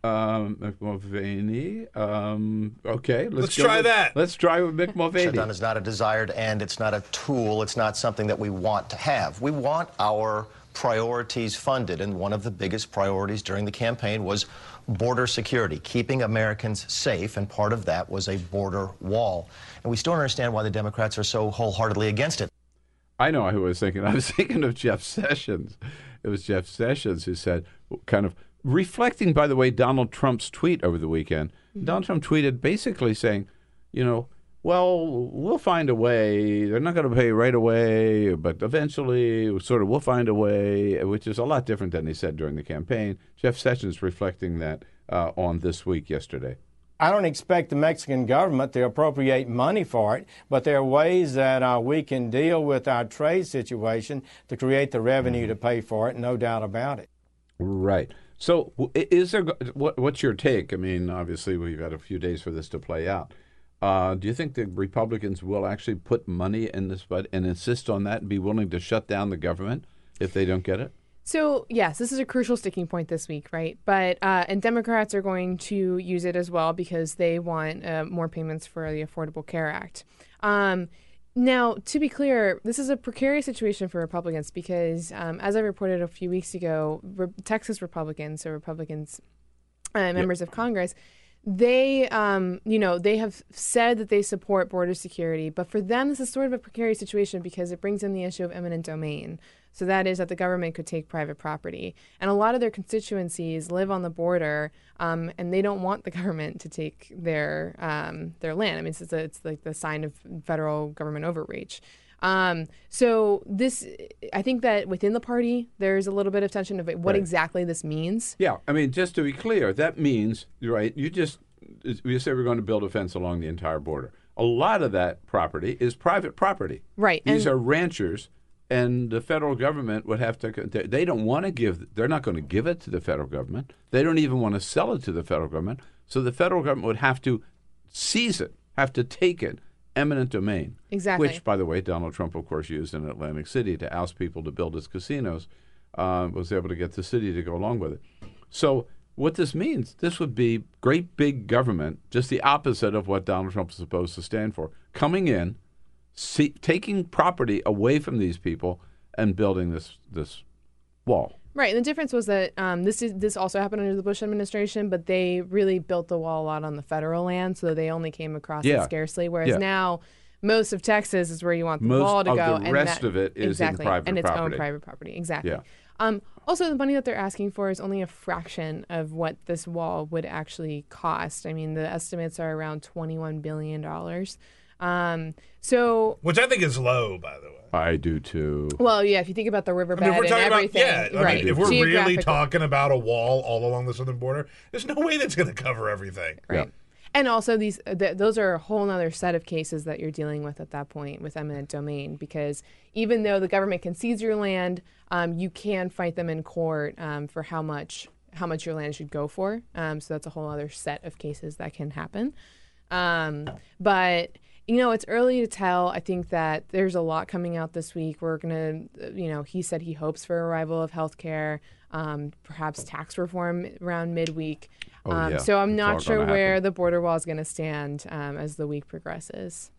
Um, Mick Mulvaney. Um, okay, let's, Let's try with- that. Let's try with Mick Mulvaney. Shutdown is not a desired end. It's not a tool. It's not something that we want to have. We want our priorities funded, and one of the biggest priorities during the campaign was border security, keeping Americans safe, and part of that was a border wall. And we still don't understand why the Democrats are so wholeheartedly against it. I know who I was thinking. (laughs) I was thinking of Jeff Sessions. it was Jeff Sessions who said, kind of reflecting, by the way, Donald Trump's tweet over the weekend. Donald Trump tweeted basically saying, you know, well, we'll find a way. They're not going to pay right away, but eventually, sort of, we'll find a way, which is a lot different than he said during the campaign. Jeff Sessions reflecting that uh, on this week yesterday. I don't expect the Mexican government to appropriate money for it, but there are ways that uh, we can deal with our trade situation to create the revenue to pay for it, no doubt about it. Right. So, is there? What, what's your take? I mean, obviously, we've got a few days for this to play out. Uh, do you think the Republicans will actually put money in this budget and insist on that and be willing to shut down the government if they don't get it? So yes, this is a crucial sticking point this week, right? But uh, and Democrats are going to use it as well because they want uh, more payments for the Affordable Care Act. Um, now, to be clear, this is a precarious situation for Republicans because, um, as I reported a few weeks ago, re- Texas Republicans, so Republicans, uh, members of Congress, they, um, you know, they have said that they support border security, but for them, this is sort of a precarious situation because it brings in the issue of eminent domain. So that is that the government could take private property, and a lot of their constituencies live on the border, um, and they don't want the (laughs) government to take their um, their land. I mean, it's, it's like the sign of federal government overreach. Um, so this, I think that within the party, there's a little bit of tension of what Right. exactly this means. Yeah, I mean, just to be clear, that means right. You just you say we're going to build a fence along the entire border. A lot of that property is private property. Right, These and- are ranchers, and the federal government would have to. they- don't want to give. They're not going to give it to the federal government. They don't even want to sell it to the federal government. So the federal government would have to seize it, have to take it, eminent domain. Exactly. Which, by the way, Donald Trump, of course, used in Atlantic City to oust people to build his casinos. Uh, was able to get the city to go along with it. So what this means, this would be great big government, just the opposite of what Donald Trump is supposed to stand for, coming in, see, taking property away from these people, and building this this wall. Right. And the difference was that um, this is this also happened under the Bush administration, but they really built the wall a lot on the federal land, so they only came across Yeah. it scarcely. Whereas Yeah. now, most of Texas is where you want the Most wall to of go, the and rest that- of it is in exactly, private and its property. own private property. Exactly. Yeah. Um, also, the money that they're asking for is only a fraction of what this wall would actually cost. I mean, the estimates are around twenty-one billion dollars. Um, so Which I think is low, by the way. I do too. well, yeah, if you think about the riverbed I mean, if we're and talking about everything, yeah, I right? mean, if we're really talking about a wall all along the southern border, there's no way that's going to cover everything. Right. And also, these th- those are a whole other set of cases that you're dealing with at that point with eminent domain, because even though the government can seize your land, um, you can fight them in court um, for how much how much your land should go for. Um, so that's a whole other set of cases that can happen. Um, but you know, it's early to tell. I think that there's a lot coming out this week. We're gonna, you know, he said he hopes for arrival of health care, um, perhaps tax reform around midweek. Oh, um, yeah. So I'm It's not sure where happen. the border wall is going to stand um, as the week progresses.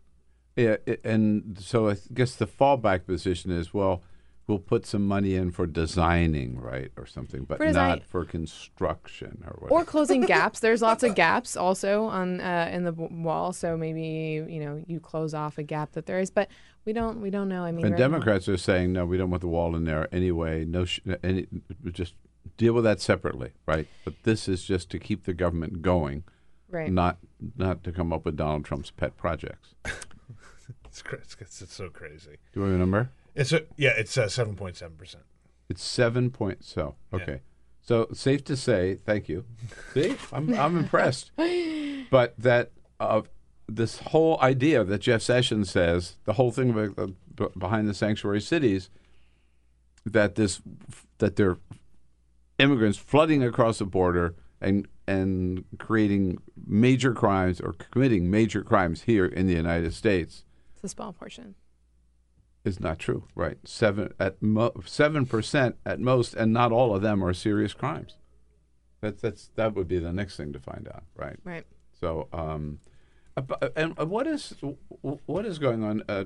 Yeah, and so I guess the fallback position is well, we'll put some money in for designing, right, or something, but For design- not for construction or whatever. Or closing (laughs) gaps. There's lots of gaps also on uh, in the w- wall. So maybe you know you close off a gap that there is, but we don't we don't know. I mean, and right now- Democrats are saying no, we don't want the wall in there anyway. No, sh- any, just deal with that separately, right? But this is just to keep the government going, Right. Not not to come up with Donald Trump's pet projects. (laughs) It's, cra- it's, it's so crazy. Do you have a number? It's a, yeah, it's uh, seven point seven percent. It's seven point. So okay, so safe to say, thank you. See, I'm I'm impressed. (laughs) But that uh, this whole idea that Jeff Sessions says, the whole thing about, uh, b- behind the sanctuary cities, that this that they're immigrants flooding across the border and and creating major crimes or committing major crimes here in the United States It's a small portion. Is not true. Right, seven at seven percent at most, and not all of them are serious crimes. That's that's that would be the next thing to find out. Right. Right. So, um, and uh, what is what is going on? Uh,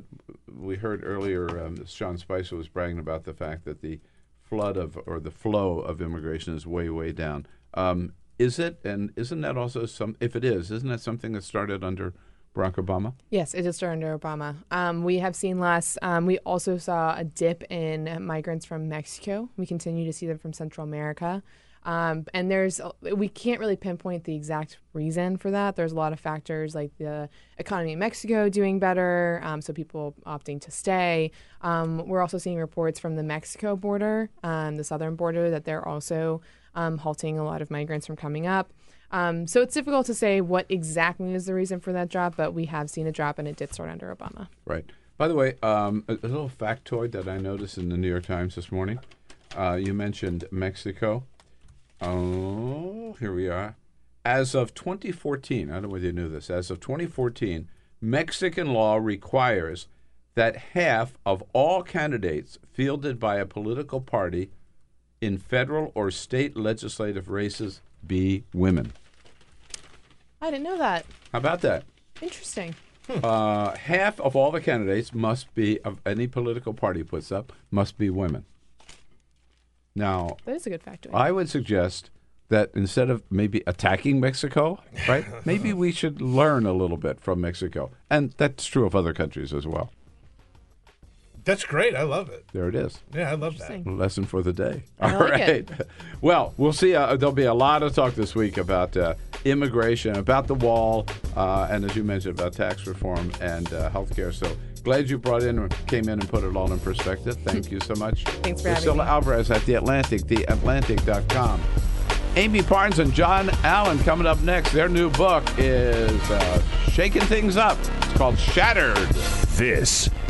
we heard earlier um, Sean Spicer was bragging about the fact that the flood of or the flow of immigration is way way down. Um, is it? And isn't that also some? If it is, isn't that something that started under Barack Obama? Yes, it start under Obama. Um, we have seen less. Um, we also saw a dip in migrants from Mexico. We continue to see them from Central America. Um, and there's we can't really pinpoint the exact reason for that. There's a lot of factors like the economy in Mexico doing better, um, so people opting to stay. Um, we're also seeing reports from the Mexico border, um, the southern border, that they're also um, halting a lot of migrants from coming up. Um, so it's difficult to say what exactly is the reason for that drop, but we have seen a drop, and it did start under Obama. Right. By the way, um, a, a little factoid that I noticed in the New York Times this morning. Uh, you mentioned Mexico. Oh, here we are. As of 2014, I don't know whether you knew this. As of 2014, Mexican law requires that half of all candidates fielded by a political party in federal or state legislative races be women. I didn't know that. How about that? Interesting. Uh, half of all the candidates must be of any political party puts up must be women. Now, That is a good factor. I would suggest that instead of maybe attacking Mexico, right? (laughs) maybe we should learn a little bit from Mexico, and that's true of other countries as well. That's great. I love it. There it is. Yeah, I love that. Lesson for the day. I All like right. it. (laughs) Well, we'll see. Uh, there'll be a lot of talk this week about uh, immigration, about the wall, uh, and as you mentioned, about tax reform and uh, health care. So glad you brought in, came in and put it all in perspective. Thank you so much. (laughs) Thanks for having Priscilla me. Alvarez at The Atlantic, theatlantic.com. Amie Parnes and Jon Allen coming up next. Their new book is uh, Shaking Things Up. It's called Shattered. This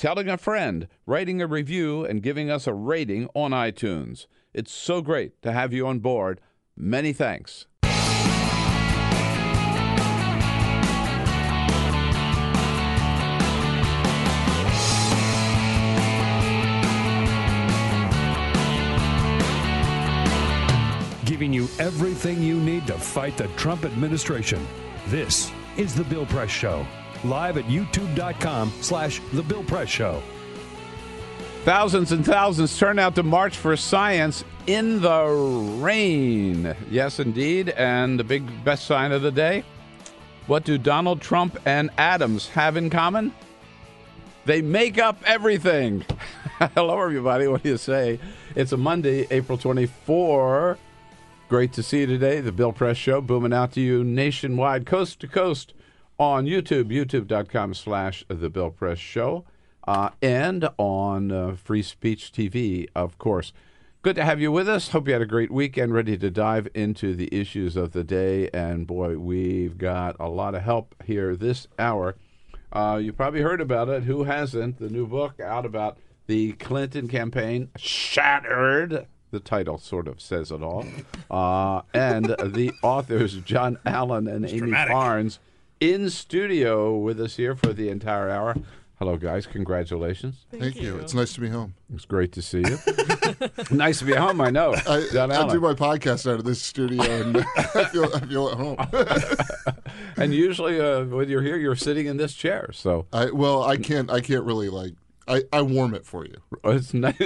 telling a friend, writing a review, and giving us a rating on iTunes. It's so great to have you on board. Many thanks. Giving you everything you need to fight the Trump administration. This is the Bill Press Show. Live at youtube.com slash the Bill Press Show. Thousands and thousands turn out to march for science in the rain. Yes, indeed. And the big best sign of the day what do Donald Trump and atoms have in common? They make up everything. (laughs) Hello, everybody. What do you say? It's a Monday, April 24. Great to see you today. The Bill Press Show booming out to you nationwide, coast to coast on YouTube, youtube.com slash The Bill Press Show, uh, and on uh, Free Speech TV, of course. Good to have you with us. Hope you had a great weekend, ready to dive into the issues of the day. And boy, we've got a lot of help here this hour. Uh, you probably heard about it. Who hasn't? The new book out about the Clinton campaign, Shattered. The title sort of says it all. Uh, and the authors, Jon Allen and Amie dramatic. Parnes, in studio with us here for the entire hour. Hello, guys. Congratulations. Thank, you. It's nice to be home. It's great to see you. (laughs) nice to be home, I know. I, Jon I do my podcast out of this studio, and (laughs) I feel I feel at home. (laughs) and usually, uh, when you're here, you're sitting in this chair. So I well, I can't I can't really like I, I warm it for you. it's nice,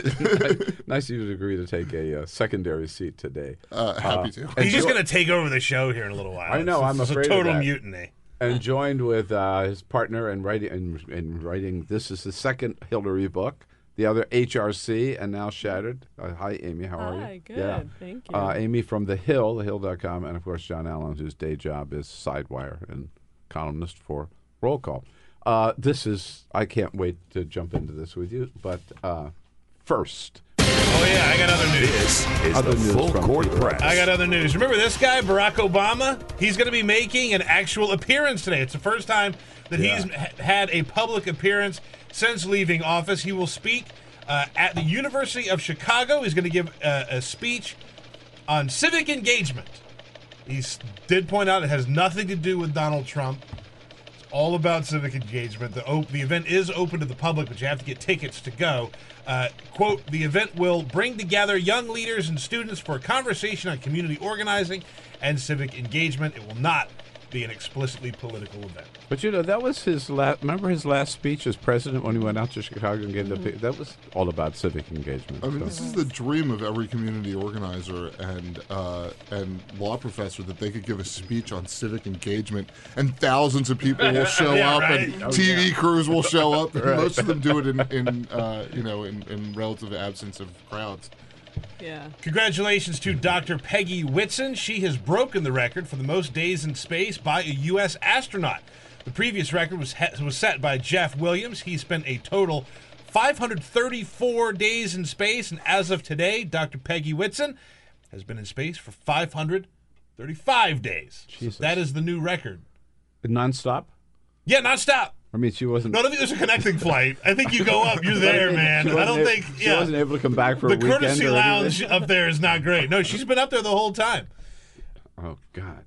nice of you to agree to take a uh, secondary seat today. Uh, happy to. He's just going to take over the show here in a little while. I know. It's- I'm it's afraid a total of that. mutiny. And joined with uh, his partner in writing, in, in writing. This is the second Hillary book. The other HRC, and now Shattered. Uh, hi, Amie. How are you? Hi, good. Thank you. Uh, Amie from The Hill, thehill.com, and of course Jon Allen, whose day job is Sidewire and columnist for Roll Call. Uh, this is. I can't wait to jump into this with you, but uh, first, Oh yeah, I got other news. This is Other the news Full Court Peter. Press. I got other news. Remember this guy, Barack Obama? He's going to be making an actual appearance today. It's the first time that he's Yeah. ha- had a public appearance since leaving office. He will speak uh, at the University of Chicago. He's going to give uh, a speech on civic engagement. He did point out it has nothing to do with Donald Trump. All about civic engagement. The op- the event is open to the public, but you have to get tickets to go. Uh, quote: The event will bring together young leaders and students for a conversation on community organizing and civic engagement. It will not be an explicitly political event. But you know, that was his last. Remember his last speech as president when he went out to Chicago and gave the. Mhm. That was all about civic engagement. I mean, so. this is the dream of every community organizer and uh, and law professor that they could give a speech on civic engagement, and thousands of people will (laughs) show Yeah, up, right. and Oh, TV yeah. crews will show up. Right. (laughs) Most of them do it in, in uh, you know in, in relative absence of crowds. Yeah. Congratulations to Dr. Peggy Whitson. She has broken the record for the most days in space by a U.S. astronaut. The previous record was he- was set by Jeff Williams. He spent a total 534 days in space, and as of today, Dr. Peggy Whitson has been in space for 535 days. So Jesus. that is the new record. nonstop. Yeah, nonstop. I mean, she wasn't. No, I don't think there's a connecting flight. I think you go up, you're (laughs) there, man. I don't think. a- She yeah. wasn't able to come back for the a weekend courtesy lounge anything? up there is not great. No, she's been up there the whole time. Oh God.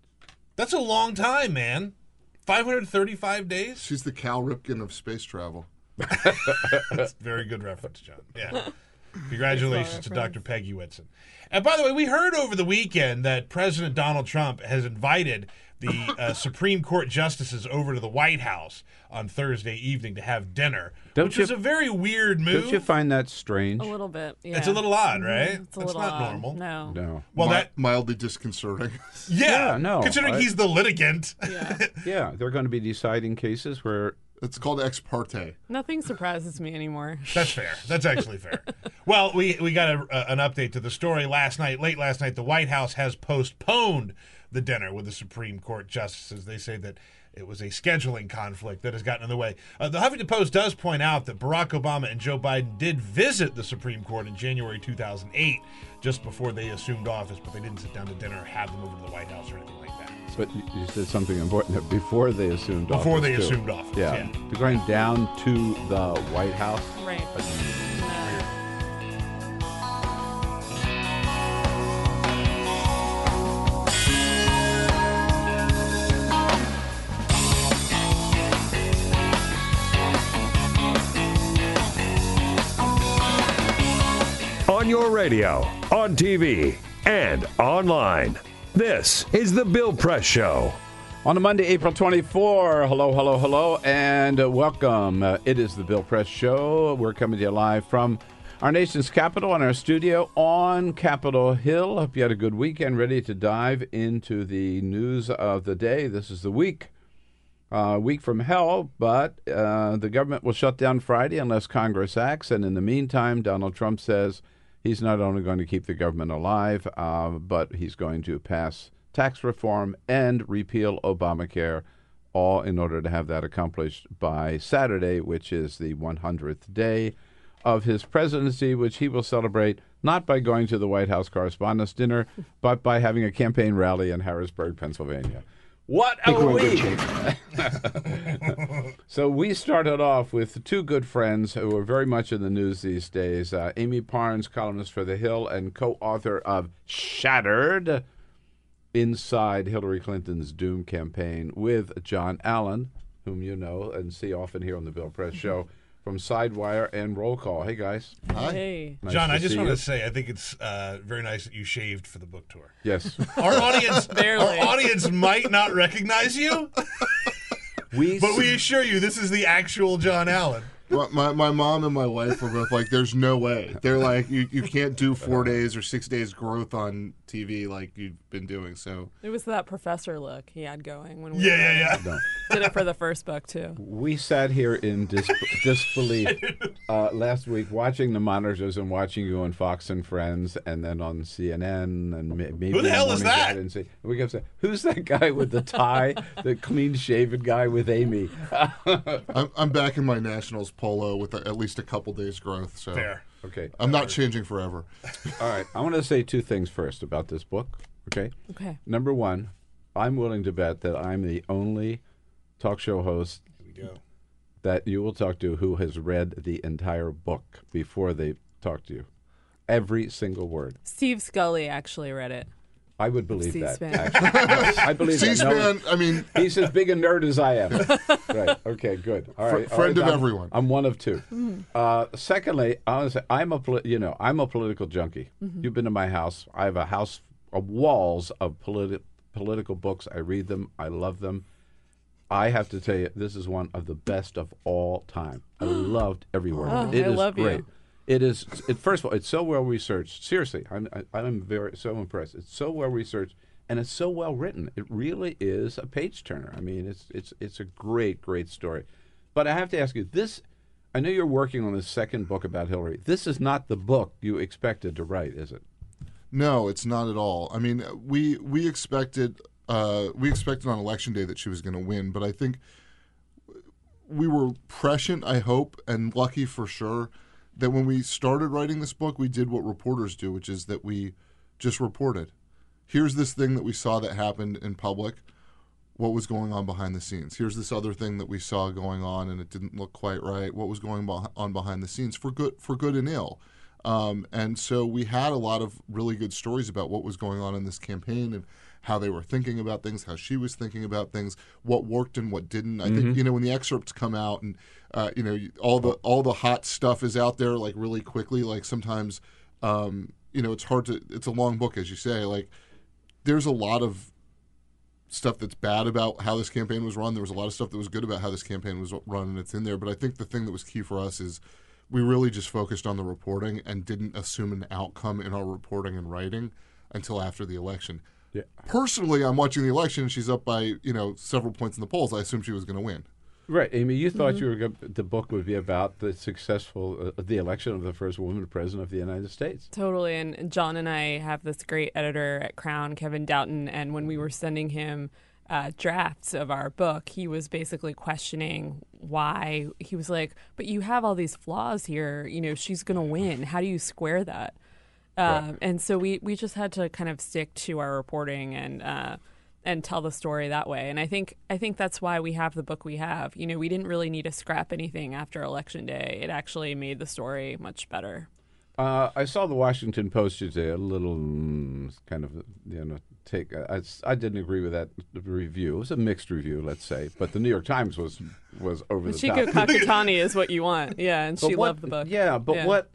That's a long time, man. 535 days? She's the Cal Ripken of space travel. That's a very good reference, John. Yeah. Congratulations to Dr. Peggy Whitson. And by the way, we heard over the weekend that President Donald Trump has invited the uh, Supreme Court justices over to the White House on Thursday evening to have dinner, Don't which you- was a very weird move. Don't you find that strange? A little bit. Yeah. It's a little odd, Mhm. right? It's a That's little not odd. normal. No. No. Well, Mi- that mildly disconcerting. (laughs) yeah, Yeah, no, Considering I- he's the litigant. Yeah. (laughs) Yeah, they're going to be deciding cases where It's called ex parte. Nothing surprises me anymore. That's fair. That's actually fair. (laughs) Well, we we got a, a- an update to the story last night. Late last night, the White House has postponed the dinner with the Supreme Court justices. They say that it was a scheduling conflict that has gotten in the way. Uh, the Huffington Post does point out that Barack Obama and Joe Biden did visit the Supreme Court in January 2008, just before they assumed office, but they didn't sit down to dinner or have them over to the White House or anything like that. But you- you said something important that before they assumed office. Before they too. assumed office, Yeah. yeah. They're going down to the White House. Right. Your radio, on TV, and online. This is The Bill Press Show. On a Monday, April 24. Hello, hello, hello, and welcome. Uh, it is the Bill Press Show. We're coming to you live from our nation's capital and our studio on Capitol Hill. Hope you had a good weekend. Ready to dive into the news of the day. This is the week. Uh, week from hell, but uh, the government will shut down Friday unless Congress acts. And in the meantime, Donald Trump says he's not only going to keep the government alive, uh, but he's going to pass tax reform and repeal Obamacare, all in order to have that accomplished by Saturday, which is the 100th day of his presidency, which he will celebrate not by going to the White House Correspondents' Dinner, but by having a campaign rally in Harrisburg, Pennsylvania. What a week! (laughs) so we started off with two good friends who are very much in the news these days. Uh, Amie Parnes, columnist for The Hill and co-author of Shattered, Inside Hillary Clinton's Doom Campaign, with Jon Allen, whom you know and see often here on the Bill Press Show, from Sidewire and Roll Call. Hey, guys. Hey. Nice Jon, I just want you. to say I think it's uh, very nice that you shaved for the book tour. Yes. (laughs) Our audience, (laughs) Barely. our audience might not recognize you, we (laughs) but we assure you this is the actual Jon Allen. my, my, my mom and my wife were both like, "There's no way." They're like, "You, you can't do four days or six days growth on TV like you've been doing." So It was that professor look he had going when we Yeah, yeah, yeah. No. (laughs) did it for the first book too. We sat here in dis- (laughs) disbelief (laughs) uh, last week, watching the monitors and watching you on Fox and Friends, and then on CNN and ma- maybe Who the hell is that? And say, we kept saying, "Who's that guy with the tie, the clean-shaven guy with Amie?" I'm, I'm back in my Nationals polo with at least a couple days growth. So Fair. Okay. I'm not changing forever. (laughs) All right. I want to say two things first about this book. Okay. Okay. Number one, I'm willing to bet that I'm the only talk show host that you will talk to who has read the entire book before they talk to you. Every single word. Steve Scully actually read it. I would believe that. C-SPAN. actually. I believe that. No one- C-SPAN, I mean- he's as big a nerd as I am. right. Okay. Good. All Fr- friend right, of I'm- everyone. I'm one of two. Mm. Uh, secondly, I want to say I'm a poli- you know I'm a political junkie. Mhm. You've been to my house. I have a house of walls of politi- political books. I read them. I love them. I have to tell you, this is one of the best of all time. I (gasps) loved every word. of Oh, it. It I is love you. It is. It, first of all, it's so well researched. Seriously, I'm I, I'm very so impressed. It's so well researched and it's so well written. It really is a page turner. I mean, it's it's it's a great great story. But I have to ask you this. I know you're working on the second book about Hillary. This is not the book you expected to write, is it? No, it's not at all. I mean, we we expected uh, we expected on election day that she was going to win, but I think we were prescient. I hope and lucky for sure that when we started writing this book, we did what reporters do, which is that we just reported. Here's this thing that we saw that happened in public. What was going on behind the scenes? Here's this other thing that we saw going on, and it didn't look quite right. What was going on behind the scenes for good, for good and ill? Um, and so we had a lot of really good stories about what was going on in this campaign and how they were thinking about things, how she was thinking about things, what worked and what didn't. I Mhm. think you know when the excerpts come out and uh, you know all the all the hot stuff is out there like really quickly. Like sometimes um, you know it's hard to. It's a long book, as you say. Like there's a lot of stuff that's bad about how this campaign was run. There was a lot of stuff that was good about how this campaign was run, and it's in there. But I think the thing that was key for us is we really just focused on the reporting and didn't assume an outcome in our reporting and writing until after the election. Yeah. Personally, I'm watching the election. She's up by you know several points in the polls. I assumed she was going to win. Right, Amie. You thought Mm-hmm. you were go- the book would be about the successful uh, the election of the first woman president of the United States. Totally. And Jon and I have this great editor at Crown, Kevin Doughten. And when we were sending him uh, drafts of our book, he was basically questioning why. He was like, But you have all these flaws here. You know, she's going to win. How do you square that? Um, and so we, we just had to kind of stick to our reporting and uh, and tell the story that way. And I think I think that's why we have the book we have. You know, we didn't really need to scrap anything after election day. It actually made the story much better. Uh, I saw the Washington Post today, a little mm, kind of you know take. I, I didn't agree with that review. It was a mixed review, let's say, but the New York Times was was over the Chico top. (laughs) Kakutani is what you want. Yeah, and But she what- loved the book. Yeah, but Yeah. what?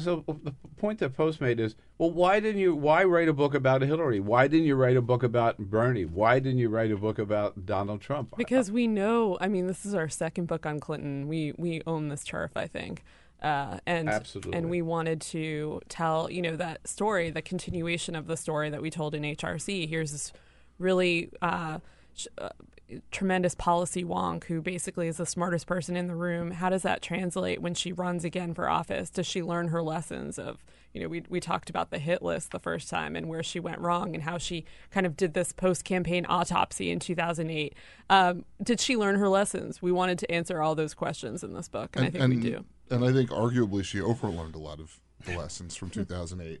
So the point that Post made is, well, why didn't you? Why write a book about Hillary? Why didn't you write a book about Bernie? Why didn't you write a book about Donald Trump? Because we know, I mean, this is our second book on Clinton. We we own this turf, I think, uh, and Absolutely. and we wanted to tell you know that story, the continuation of the story that we told in HRC. Here's this really uh, sh- uh, tremendous policy wonk who basically is the smartest person in the room. How does that translate when she runs again for office? Does she learn her lessons of you know, we, we talked about the hit list the first time and where she went wrong and how she kind of did this post campaign autopsy in 2008. Um, did she learn her lessons? We wanted to answer all those questions in this book, and, I think we do. And I think arguably she overlearned a lot of the lessons from (laughs) 2008.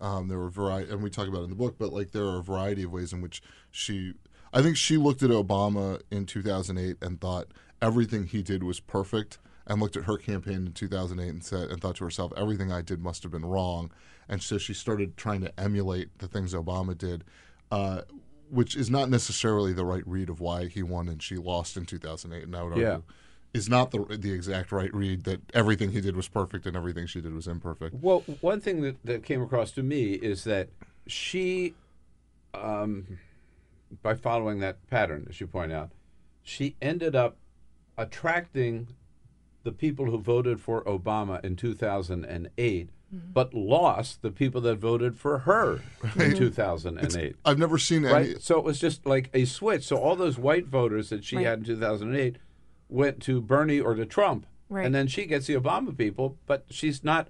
Um, there were variety, and we talk about it in the book, but like there are a variety of ways in which she. I think she looked at Obama in 2008 and thought everything he did was perfect, and looked at her campaign in 2008 and said and thought to herself, everything I did must have been wrong, and so she started trying to emulate the things Obama did. Uh, which is not necessarily the right read of why he won and she lost in 2008. And I would argue Yeah. Is not the the exact right read that everything he did was perfect and everything she did was imperfect. Well, one thing that, that came across to me is that she, um, by following that pattern, as you point out, she ended up attracting the people who voted for Obama in 2008, but lost the people that voted for her in Right. 2008. I've never seen right? any. So it was just like a switch. So all those white voters that she Right. had in 2008 went to Bernie or to Trump. Right. And then she gets the Obama people, but she's not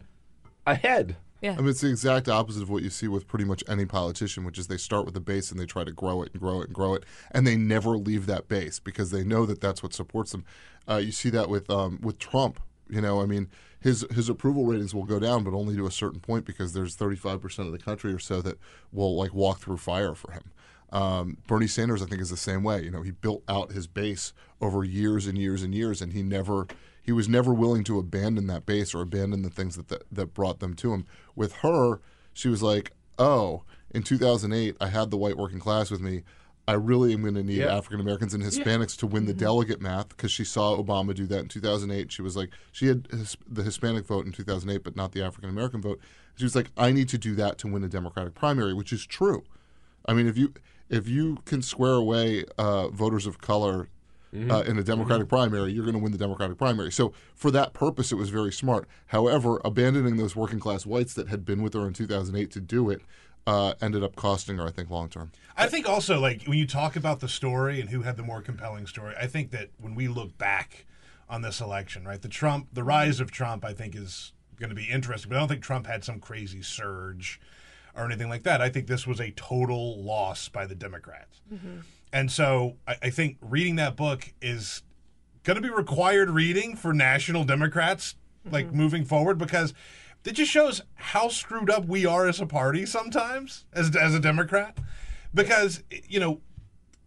ahead. Yeah. I mean, it's the exact opposite of what you see with pretty much any politician, which is they start with a base and they try to grow it and grow it and grow it, and they never leave that base because they know that that's what supports them. Uh, you see that with um, with Trump. You know, I mean, his his approval ratings will go down, but only to a certain point because there's 35 percent of the country or so that will like walk through fire for him. Um, Bernie Sanders, I think, is the same way. You know, he built out his base over years and years and years, and he never he was never willing to abandon that base or abandon the things that that, that brought them to him. With her, she was like, "Oh, in 2008, I had the white working class with me. I really am going to need Yeah. African Americans and Hispanics to win the delegate math because she saw Obama do that in 2008. She was like, she had his, the Hispanic vote in 2008, but not the African American vote. She was like, I need to do that to win a Democratic primary, which is true. I mean, if you if you can square away uh, voters of color uh, in a Democratic primary, you're going to win the Democratic primary. So for that purpose, it was very smart. However, abandoning those working class whites that had been with her in 2008 to do it uh, ended up costing her, I think, long term. I think also like when you talk about the story and who had the more compelling story, I think that when we look back on this election, right, the Trump, the rise of Trump, I think is going to be interesting. But I don't think Trump had some crazy surge or anything like that. I think this was a total loss by the Democrats. Mm-hmm. And so I, I think reading that book is going to be required reading for national Democrats, like mm-hmm. moving forward, because it just shows how screwed up we are as a party sometimes, as as a Democrat. Because you know,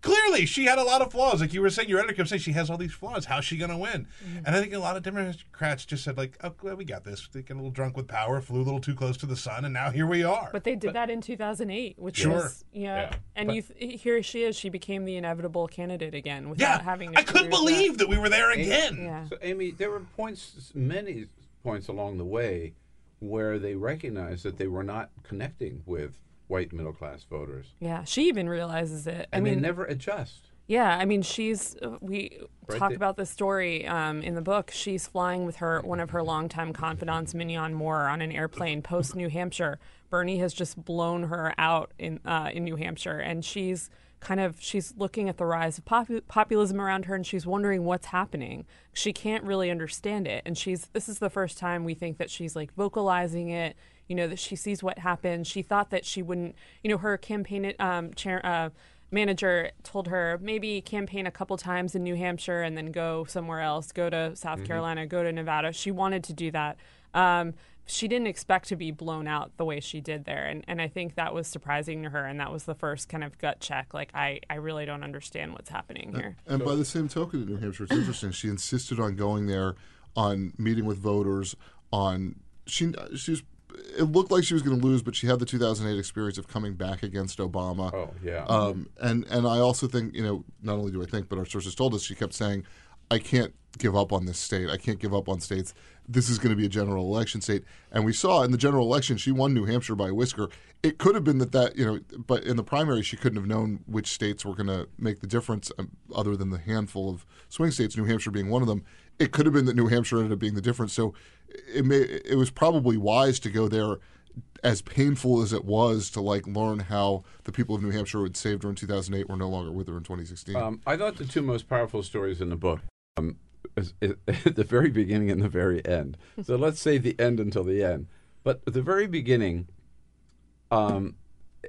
clearly she had a lot of flaws. Like you were saying, your editor kept saying she has all these flaws. How's she going to win? Mm-hmm. And I think a lot of Democrats just said like, "Oh, well, we got this." They get a little drunk with power, flew a little too close to the sun, and now here we are. But they did that in 2008, which Sure. was yeah. Yeah. And But- you th- here she is. She became the inevitable candidate again without Yeah, having. To I couldn't believe that we were there Amie- again. Yeah. So, Amie, there were points, many points along the way, where they recognized that they were not connecting with white middle class voters, Yeah, she even realizes it. I and mean, they never adjust. Yeah, I mean, she's uh, we Right talk there. about this story um, in the book. She's flying with her one of her longtime confidants, Minyon Moore, on an airplane post New Hampshire. Bernie has just blown her out in uh, in New Hampshire, and she's kind of she's looking at the rise of popu- populism around her, and she's wondering what's happening. She can't really understand it, and she's this is the first time we think that she's like vocalizing it. You know that she sees what happened. She thought that she wouldn't. You know, her campaign um, chair. Uh, manager told her maybe campaign a couple times in New Hampshire and then go somewhere else, go to South Mm-hmm. Mhm. Carolina, go to Nevada. She wanted to do that. Um, she didn't expect to be blown out the way she did there. And, and I think that was surprising to her. And that was the first kind of gut check. Like, I, I really don't understand what's happening here. And by the same token, in New Hampshire, it's interesting. She insisted on going there, on meeting with voters. On she she was. It looked like she was going to lose, but she had the 2008 experience of coming back against Obama. Oh, yeah. Um, and and I also think you know not only do I think, but our sources told us she kept saying, "I can't give up on this state. I can't give up on states. This is going to be a general election state." And we saw in the general election, she won New Hampshire by a whisker. It could have been that that you know, but in the primary, she couldn't have known which states were going to make the difference, um, other than the handful of swing states, New Hampshire being one of them. It could have been that New Hampshire ended up being the difference. So it may it was probably wise to go there as painful as it was to like learn how the people of New Hampshire who had saved her in 2008 were no longer with her in 2016. Um, I thought the two most powerful stories in the book, um, is, is at (laughs) the very beginning and the very end. So let's say the end until the end. But at the very beginning, um,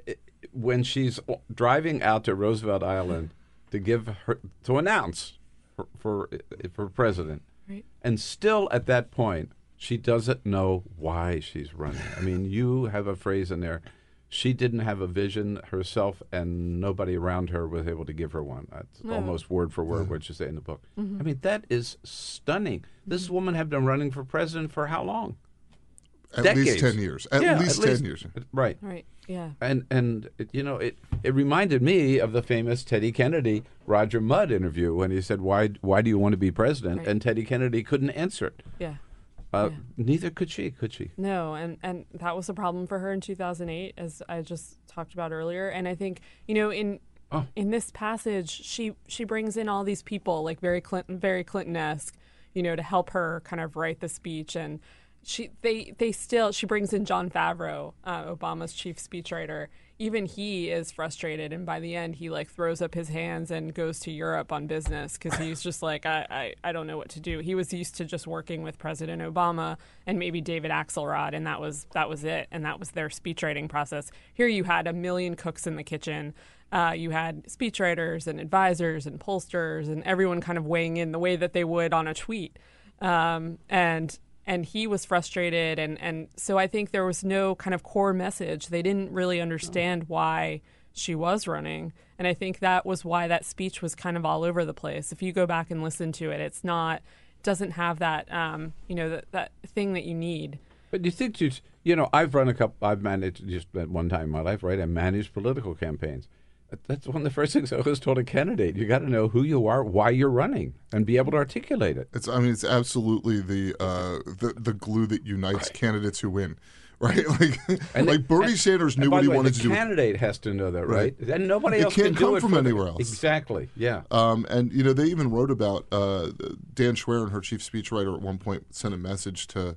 i- when she's driving out to Roosevelt Island to give her to announce for for, for president, Right. and still at that point she doesn't know why she's running. I mean, you have a phrase in there. She didn't have a vision herself, and nobody around her was able to give her one. That's No. almost word for word what you say in the book. Mhm. I mean, that is stunning. This woman had been running for president for how long? At least 10 years. At least 10 years. Right. Right. Yeah. And and it, you know it it reminded me of the famous Teddy Kennedy Roger Mudd interview when he said why why do you want to be president Right. and Teddy Kennedy couldn't answer it. Yeah. Uh, Neither could she. Could she? No, and and that was a problem for her in 2008, as I just talked about earlier. And I think you know in Oh. in this passage, she she brings in all these people like very Clinton, very Clinton-esque, you know, to help her kind of write the speech. And she they they still she brings in Jon Favreau, uh, Obama's chief speechwriter. Even he is frustrated, and by the end, he like throws up his hands and goes to Europe on business because he's just like, I, I I don't know what to do. He was used to just working with President Obama and maybe David Axelrod, and that was that was it, and that was their speechwriting process. Here, you had a million cooks in the kitchen. Uh, you had speechwriters and advisors and pollsters and everyone kind of weighing in the way that they would on a tweet. Um, and and he was frustrated and and so I think there was no kind of core message. They didn't really understand why she was running. And I think that was why that speech was kind of all over the place. If you go back and listen to it, it's not doesn't have that um, you know that that thing that you need. But you think you you know, I've run a couple. I've managed just one time in my life, right? I managed political campaigns. That- That's one of the first things I always told a candidate: you got to know who you are, why you're running, and be able to articulate it. It's I mean it's absolutely the uh, the the glue that unites candidates who win, (laughs) right? Like And like the- Bernie and- Sanders knew what he way, wanted to do. Candidate has to know that, right? Right. And nobody It else can't can come do it from anywhere them. else. Exactly. Yeah. Um, and you know they even wrote about uh, Dan Schwerin, her chief speechwriter, at one point sent a message to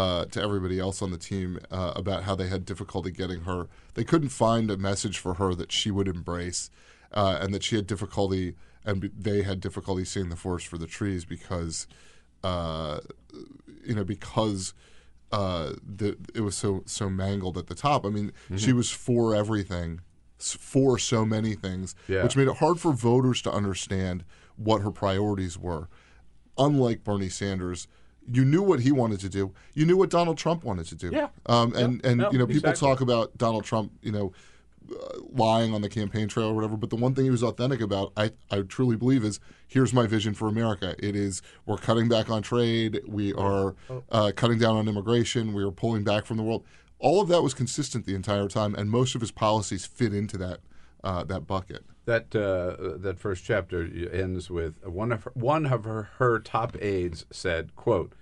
uh, to everybody else on the team uh, about how they had difficulty getting her. They couldn't find a message for her that she would embrace, uh, and that she had difficulty, and be- they had difficulty seeing the forest for the trees because, uh, you know, because. Uh, the, it was so so mangled at the top. I mean, she Mhm. was for everything, for so many things, Yeah. which made it hard for voters to understand what her priorities were. Unlike Bernie Sanders, you knew what he wanted to do. You knew what Donald Trump wanted to do. Yeah. Um, and Yeah. and No, you know, people exactly. talk about Donald Trump, you know, uh, lying on the campaign trail or whatever. But the one thing he was authentic about, I I truly believe, is here's my vision for America. It is we're cutting back on trade. We are uh, cutting down on immigration. We are pulling back from the world. All of that was consistent the entire time, and most of his policies fit into that uh, that bucket. That uh, that first chapter ends with one of her, one of her, her top aides said, "quote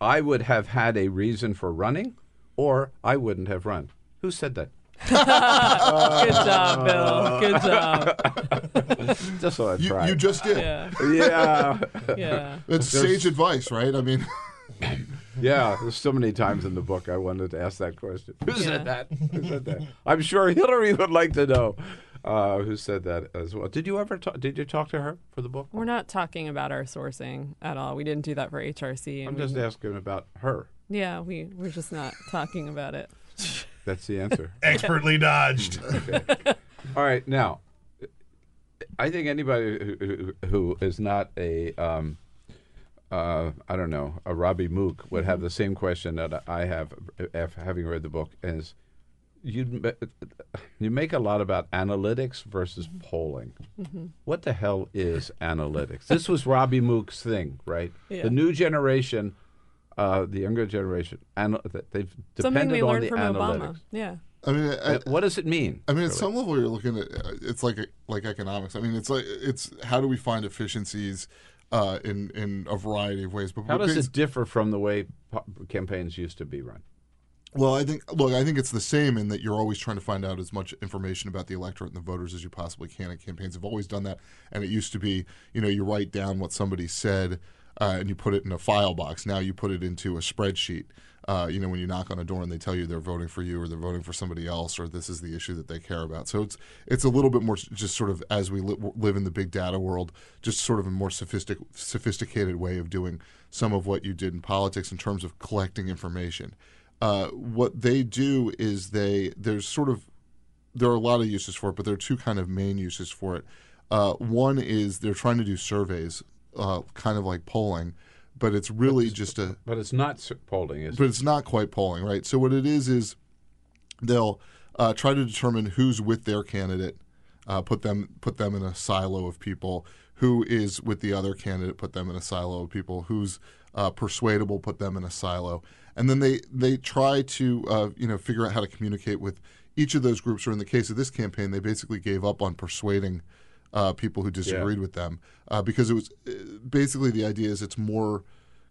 I would have had a reason for running, or I wouldn't have run." Who said that? (laughs) Good job, Bill. Good job. (laughs) just so I You, tried. you just did. Yeah. Yeah. (laughs) Yeah. It's There's- sage advice, right? I mean, Yeah, there's so many times in the book I wanted to ask that question. Who Yeah. said that? Who said that? I'm sure Hillary would like to know uh, who said that as well. Did you ever talk? Did you talk to her for the book? We're not talking about our sourcing at all. We didn't do that for HRC. I'm and just we- asking about her. Yeah, we we're just not talking about it. (laughs) That's the answer. (laughs) Expertly dodged. (laughs) Okay. All right, now, I think anybody who, who, who is not a, um, uh, I don't know, a Robbie Mook would have the same question that I have, af- having read the book, is you you make a lot about analytics versus polling. Mhm. What the hell is analytics? This was Robbie Mook's thing, right? Yeah. The new generation, uh, the younger generation, anal- they've Something depended we on learned the from analytics. Obama. Yeah. I mean, I, Uh, what does it mean? I mean, at some level, you're looking at uh, it's like like economics. I mean, it's like it's how do we find efficiencies uh, in in a variety of ways. But How does bas- it differ from the way campaigns used to be run? Well, I think look, I think it's the same in that you're always trying to find out as much information about the electorate and the voters as you possibly can. And campaigns have always done that. And it used to be, you know, you write down what somebody said uh, and you put it in a file box. Now you put it into a spreadsheet. Uh, you know, when you knock on a door and they tell you they're voting for you or they're voting for somebody else or this is the issue that they care about. So it's it's a little bit more just sort of as we li- live in the big data world, just sort of a more sophistic, sophisticated way of doing some of what you did in politics in terms of collecting information. Uh, what they do is they there's sort of there are a lot of uses for it, but there are two kind of main uses for it. Uh, one is they're trying to do surveys, uh, kind of like polling, but it's really just a But it's not polling, is but it? it's not quite polling, right? So what it is is they'll uh, try to determine who's with their candidate, uh, put them put them in a silo of people. Who is with the other candidate? Put them in a silo of people. Who's uh, persuadable? Put them in a silo. And then they they try to uh, you know figure out how to communicate with each of those groups. Or in the case of this campaign, they basically gave up on persuading uh, people who disagreed with them uh, because it was uh, basically the idea is it's more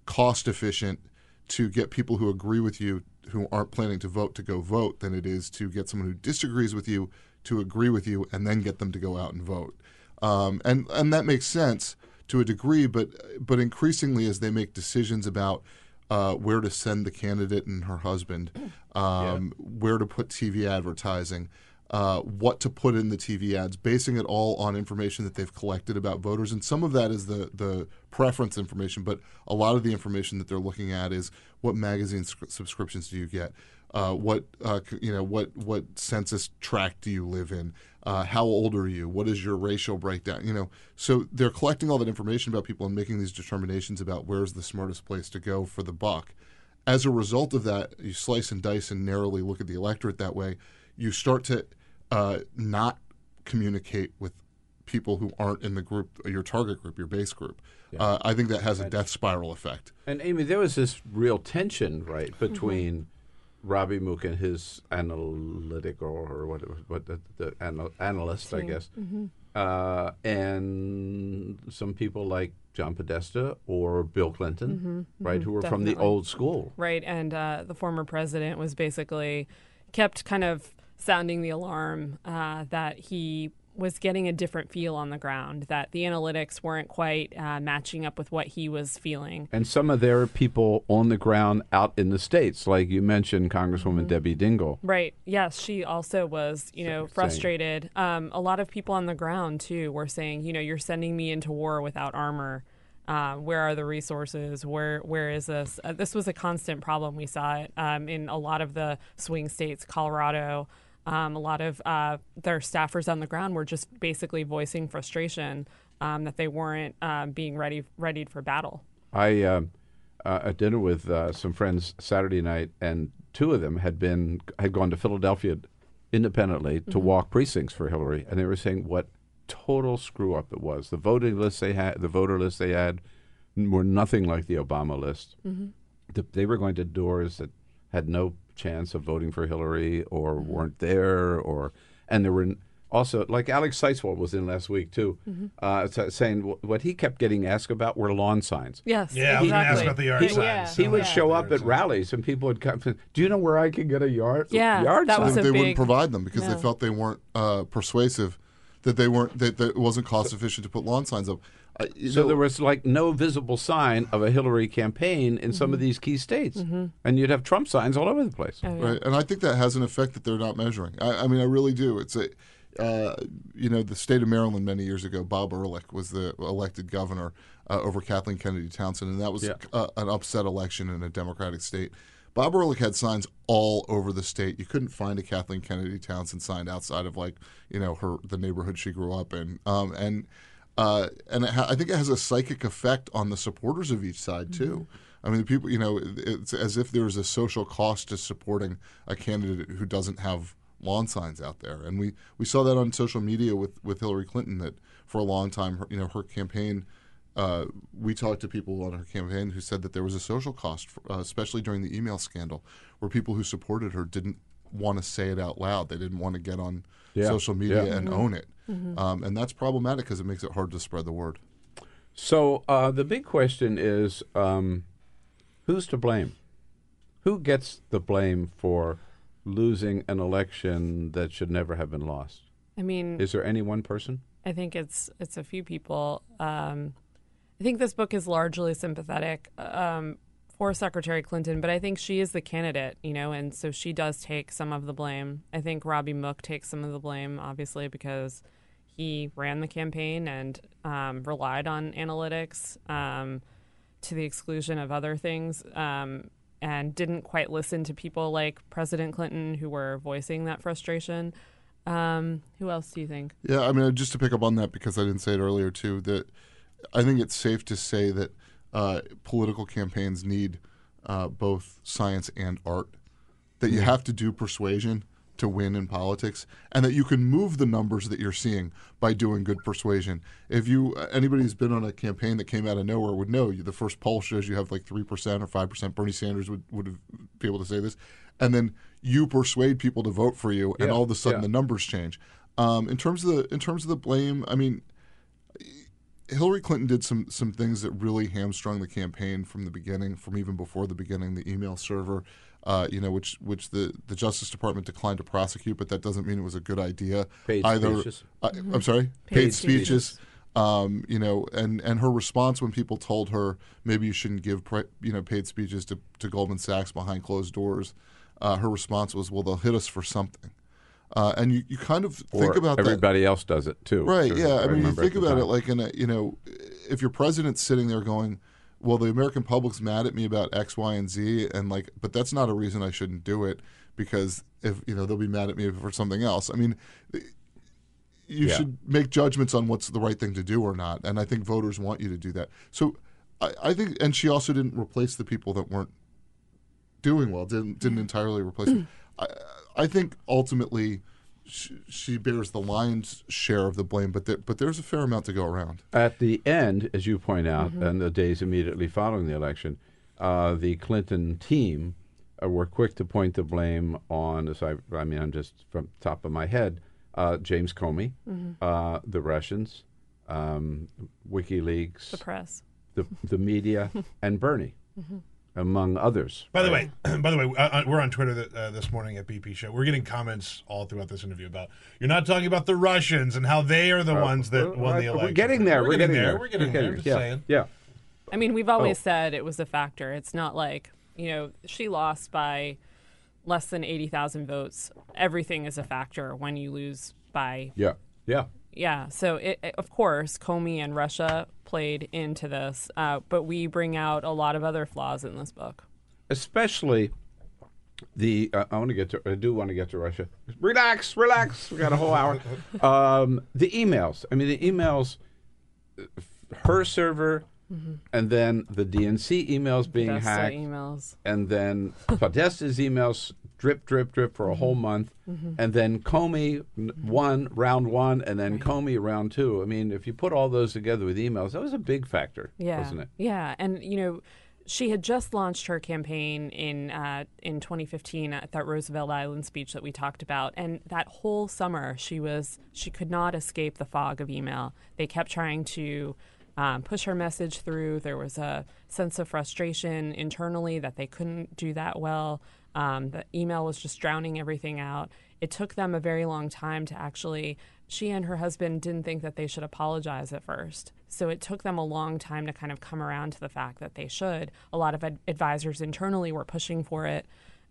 cost efficient to get people who agree with you who aren't planning to vote to go vote than it is to get someone who disagrees with you to agree with you and then get them to go out and vote. Um, and and that makes sense to a degree, but but increasingly as they make decisions about uh, where to send the candidate and her husband, um, where to put TV advertising, uh, what to put in the TV ads, basing it all on information that they've collected about voters. And some of that is the, the preference information, but a lot of the information that they're looking at is what magazine sc- subscriptions do you get? Uh, what uh, you know? What what census tract do you live in? Uh, how old are you? What is your racial breakdown? You know, so they're collecting all that information about people and making these determinations about where's the smartest place to go for the buck. As a result of that, you slice and dice and narrowly look at the electorate that way. You start to uh, not communicate with people who aren't in the group, your target group, your base group. Uh, I think that has a death spiral effect. And Amie, there was this real tension, right, between Robbie Mook and his analytic or, what, what the, the anal- analyst, I guess, Mhm. uh, and some people like John Podesta or Bill Clinton, Mhm, right, mhm, who were from the old school. Right, and uh, the former president was basically kept kind of sounding the alarm uh, that he was getting a different feel on the ground, that the analytics weren't quite uh, matching up with what he was feeling. And some of their people on the ground out in the states, like you mentioned, Congresswoman Mm-hmm. Debbie Dingell. Right. Yes, she also was, you know, frustrated. Um, a lot of people on the ground too were saying, you know, you're sending me into war without armor. Uh, where are the resources? Where where is this? Uh, this was a constant problem. We saw it um, in a lot of the swing states, Colorado. Um, a lot of uh, their staffers on the ground were just basically voicing frustration um, that they weren't um, being ready readied for battle. I um, uh, at dinner with uh, some friends Saturday night, and two of them had been had gone to Philadelphia independently to Mhm. walk precincts for Hillary, and they were saying what total screw up it was. The voting list they had, the voter list they had, were nothing like the Obama list. Mhm. The, they were going to doors that had no chance of voting for Hillary or weren't there, or and there were. Also, like Alex Seitz-Wald was in last week too, Mhm. uh, sa- saying wh- what he kept getting asked about were lawn signs. Yes, Yeah, I was gonna exactly. about the yard he, signs. He would Yeah. show up at rallies and people would come. Do you know where I can get a yard? Yeah, yard that sign? was a they big- wouldn't provide them because No. they felt they weren't uh, persuasive, that they weren't that, that it wasn't cost efficient to put lawn signs up. I, you So there was like no visible sign of a Hillary campaign in some of these key states, and you'd have Trump signs all over the place. Right, and I think that has an effect that they're not measuring. I, I mean, I really do. It's a, uh, you know, the state of Maryland many years ago, Bob Ehrlich was the elected governor uh, over Kathleen Kennedy Townsend, and that was Yeah. uh, an upset election in a Democratic state. Bob Ehrlich had signs all over the state. You couldn't find a Kathleen Kennedy Townsend sign outside of like, you know, her the neighborhood she grew up in, um, and uh, and it ha- I think it has a psychic effect on the supporters of each side too. I mean, the people, you know, it's as if there's a social cost to supporting a candidate who doesn't have lawn signs out there, and we, we saw that on social media with, with Hillary Clinton. That for a long time, her, you know, her campaign. Uh, we talked to people on her campaign who said that there was a social cost, for, uh, especially during the email scandal, where people who supported her didn't want to say it out loud. They didn't want to get on Yeah. social media Yeah. and Mhm. own it, Mhm. um, and that's problematic because it makes it hard to spread the word. So uh, the big question is, um, who's to blame? Who gets the blame for losing an election that should never have been lost? I mean, Is there any one person? I think it's it's a few people. Um, I think this book is largely sympathetic um, for Secretary Clinton, but I think she is the candidate, you know, and so she does take some of the blame. I think Robbie Mook takes some of the blame, obviously, because he ran the campaign and um, relied on analytics um, to the exclusion of other things. Um, and didn't quite listen to people like President Clinton who were voicing that frustration. Um, who else do you think? Yeah, I mean, just to pick up on that because I didn't say it earlier too. That I think it's safe to say that uh, political campaigns need uh, both science and art. That you Mhm. have to do persuasion to win in politics, and that you can move the numbers that you're seeing by doing good persuasion. If you anybody who's been on a campaign that came out of nowhere would know. The first poll shows you have like three percent or five percent. Bernie Sanders would would be able to say this, and then you persuade people to vote for you, and Yeah, all of a sudden yeah. the numbers change. Um, in terms of the in terms of the blame, I mean, Hillary Clinton did some some things that really hamstrung the campaign from the beginning, from even before the beginning. The email server, uh, you know, which which the, the Justice Department declined to prosecute, but that doesn't mean it was a good idea. Paid either. speeches. I, Mhm. I'm sorry, Paid paid, speeches. speeches. Um, you know, and, and her response when people told her maybe you shouldn't give pri- you know paid speeches to, to Goldman Sachs behind closed doors, uh, her response was, "Well, they'll hit us for something." Uh, and you, you kind of think Or about that. everybody else does it too. Right. Yeah. I, mean, you think at the about it like in a, you know, if your president's sitting there going, well, the American public's mad at me about X, Y, and Z, and like, but that's not a reason I shouldn't do it because if, you know, they'll be mad at me for something else. I mean, you Yeah. should make judgments on what's the right thing to do or not. And I think voters want you to do that. So I, I think, and she also didn't replace the people that weren't doing well, didn't, didn't mm. entirely replace them. Mm. I, I think ultimately, she, she bears the lion's share of the blame, but there, but there's a fair amount to go around. At the end, as you point out, Mhm. and the days immediately following the election, uh, the Clinton team were quick to point the blame on. As I, I mean, I'm just from top of my head. Uh, James Comey, Mhm. uh, the Russians, um, WikiLeaks, The press. the the media, (laughs) and Bernie, Mhm. Among others. By the right? way, (clears throat) by the way, uh, uh, we're on Twitter th- uh, this morning at BP Show. We're getting comments all throughout this interview about you're not talking about the Russians and how they are the Uh, ones that won the election. we're getting there. We're, We're getting, getting there. there. We're getting We're there. getting- Just yeah. saying. Yeah. I mean, we've always Oh. said it was a factor. It's not like, you know, she lost by less than 80,000 votes. Everything is a factor when you lose by. Yeah. Yeah. Yeah. So, it, it- of course, Comey and Russia played into this, uh, but we bring out a lot of other flaws in this book. especially the uh, I want to get to I do want to get to Russia. Relax, relax. We got a whole hour. (laughs) Um, the emails. I mean, the emails. uh, Her server, Mhm. and then the DNC emails being Podesta hacked, emails. and then Podesta's emails drip, drip, drip for a whole month, Mhm. and then Comey n- one round one, and then Comey round two. I mean, if you put all those together with emails, that was a big factor, Yeah. wasn't it? Yeah, and you know, she had just launched her campaign in uh, in 2015 at that Roosevelt Island speech that we talked about, and that whole summer she was she could not escape the fog of email. They kept trying to. Um, push her message through. There was a sense of frustration internally that they couldn't do that well. Um, the email was just drowning everything out. It took them a very long time to actually. She and her husband didn't think that they should apologize at first. So it took them a long time to kind of come around to the fact that they should. A lot of ad- advisors internally were pushing for it.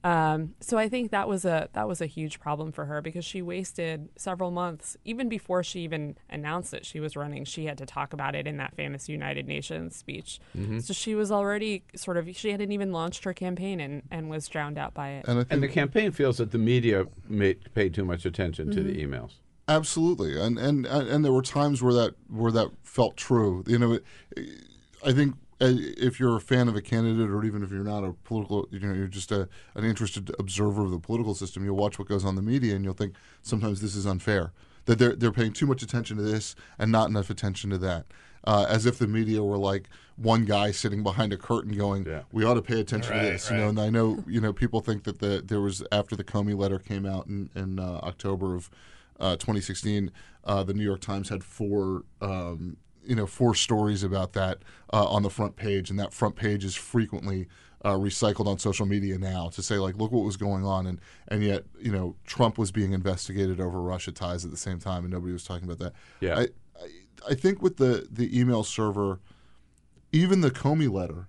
Um, so I think that was a that was a huge problem for her because she wasted several months even before she even announced that she was running. She had to talk about it in that famous United Nations speech. Mhm. So she was already sort of she hadn't even launched her campaign and, and was drowned out by it. And, the campaign feels that the media made, paid too much attention to Mhm. the emails. Absolutely, and and and there were times where that where that felt true. You know, it, I think if you're a fan of a candidate, or even if you're not a political, you know, you're just a an interested observer of the political system, you'll watch what goes on in the media, and you'll think sometimes this is unfair. That they're they're paying too much attention to this and not enough attention to that. Uh, as if the media were like one guy sitting behind a curtain going, "We ought to pay attention Right, to this," you know. And I know, you know, people think that the there was after the Comey letter came out in in uh, October of uh, 2016, uh, the New York Times had four, um, you know, four stories about that uh, on the front page, and that front page is frequently uh, recycled on social media now to say like, look what was going on, and and yet you know Trump was being investigated over Russia ties at the same time, and nobody was talking about that. Yeah. I, I, I think with the the email server, even the Comey letter,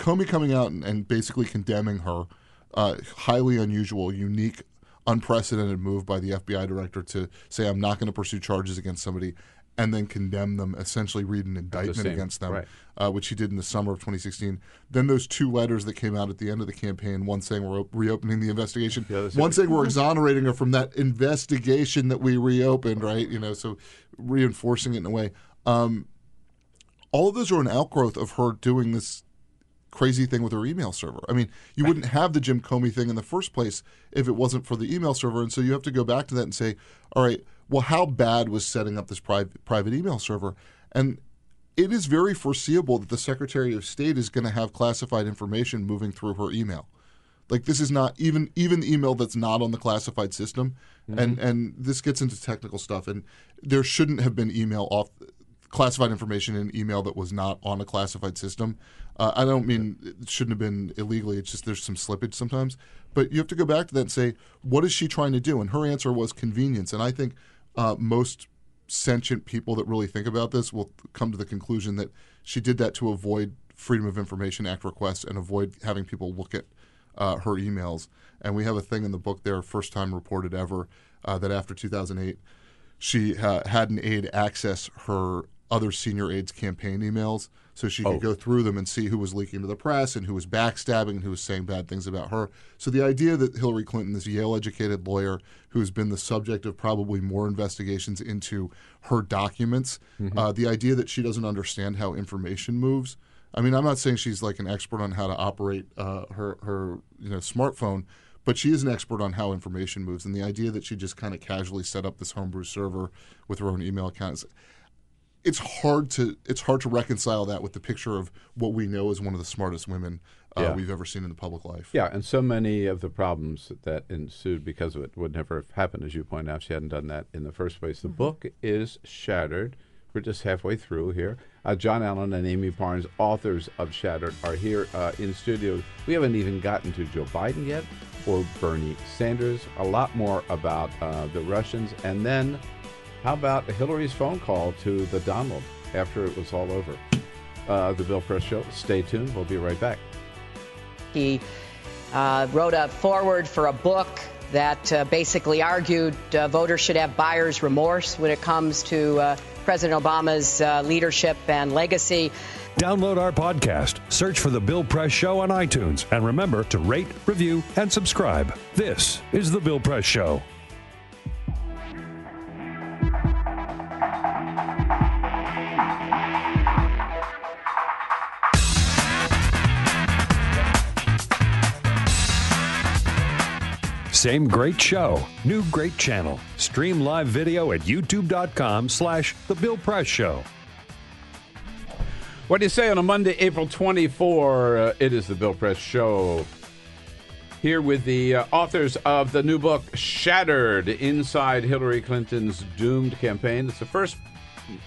Comey coming out and, and basically condemning her, uh, highly unusual, unique, unprecedented move by the FBI director to say, I'm not going to pursue charges against somebody, and then condemn them, essentially read an indictment same, against them, right. uh, which he did in the summer of 2016. Then those two letters that came out at the end of the campaign, one saying we're reopening the investigation, one saying we're exonerating her from that investigation that we reopened, right? You know, so reinforcing it in a way. Um, all of those are an outgrowth of her doing this crazy thing with her email server. I mean, you wouldn't have the Jim Comey thing in the first place if it wasn't for the email server. And so you have to go back to that and say, all right, well, how bad was setting up this private private email server? And it is very foreseeable that the Secretary of State is going to have classified information moving through her email. Like this is not even even the email that's not on the classified system, and and this gets into technical stuff. And there shouldn't have been email off classified information in email that was not on a classified system. Uh, I don't mean it shouldn't have been illegally. It's just there's some slippage sometimes. But you have to go back to that and say, what is she trying to do? And her answer was convenience. And I think uh, most sentient people that really think about this will come to the conclusion that she did that to avoid Freedom of Information Act requests and avoid having people look at uh, her emails. And we have a thing in the book there, first time reported ever, uh, that after 2008, she uh, had an aide access her other senior aides campaign emails so she could Oh. go through them and see who was leaking to the press and who was backstabbing and who was saying bad things about her. So the idea that Hillary Clinton, this Yale educated lawyer who's been the subject of probably more investigations into her documents, Mm-hmm. uh, the idea that she doesn't understand how information moves. I mean, I'm not saying she's like an expert on how to operate uh, her her you know smartphone, but she is an expert on how information moves. And the idea that she just kind of casually set up this homebrew server with her own email account is, it's hard to it's hard to reconcile that with the picture of what we know as one of the smartest women uh, Yeah. we've ever seen in the public life. Yeah, and so many of the problems that ensued because of it would never have happened, as you point out. if She hadn't done that in the first place. The book is Shattered. We're just halfway through here. Uh, Jon Allen and Amie Parnes, authors of Shattered, are here uh, in studio. We haven't even gotten to Joe Biden yet or Bernie Sanders. A lot more about uh, the Russians. And then, how about Hillary's phone call to the Donald after it was all over? Uh, the Bill Press Show. Stay tuned. We'll be right back. He uh, wrote a forward for a book that uh, basically argued uh, voters should have buyer's remorse when it comes to uh, President Obama's uh, leadership and legacy. Download our podcast, search for The Bill Press Show on iTunes, and remember to rate, review, and subscribe. This is The Bill Press Show. Same great show, new great channel. Stream live video at youtube.com slash The Bill Press Show. What do you say on a Monday, April 24? Uh, it is the Bill Press Show. Here with the uh, authors of the new book, Shattered Inside Hillary Clinton's Doomed Campaign. It's the first,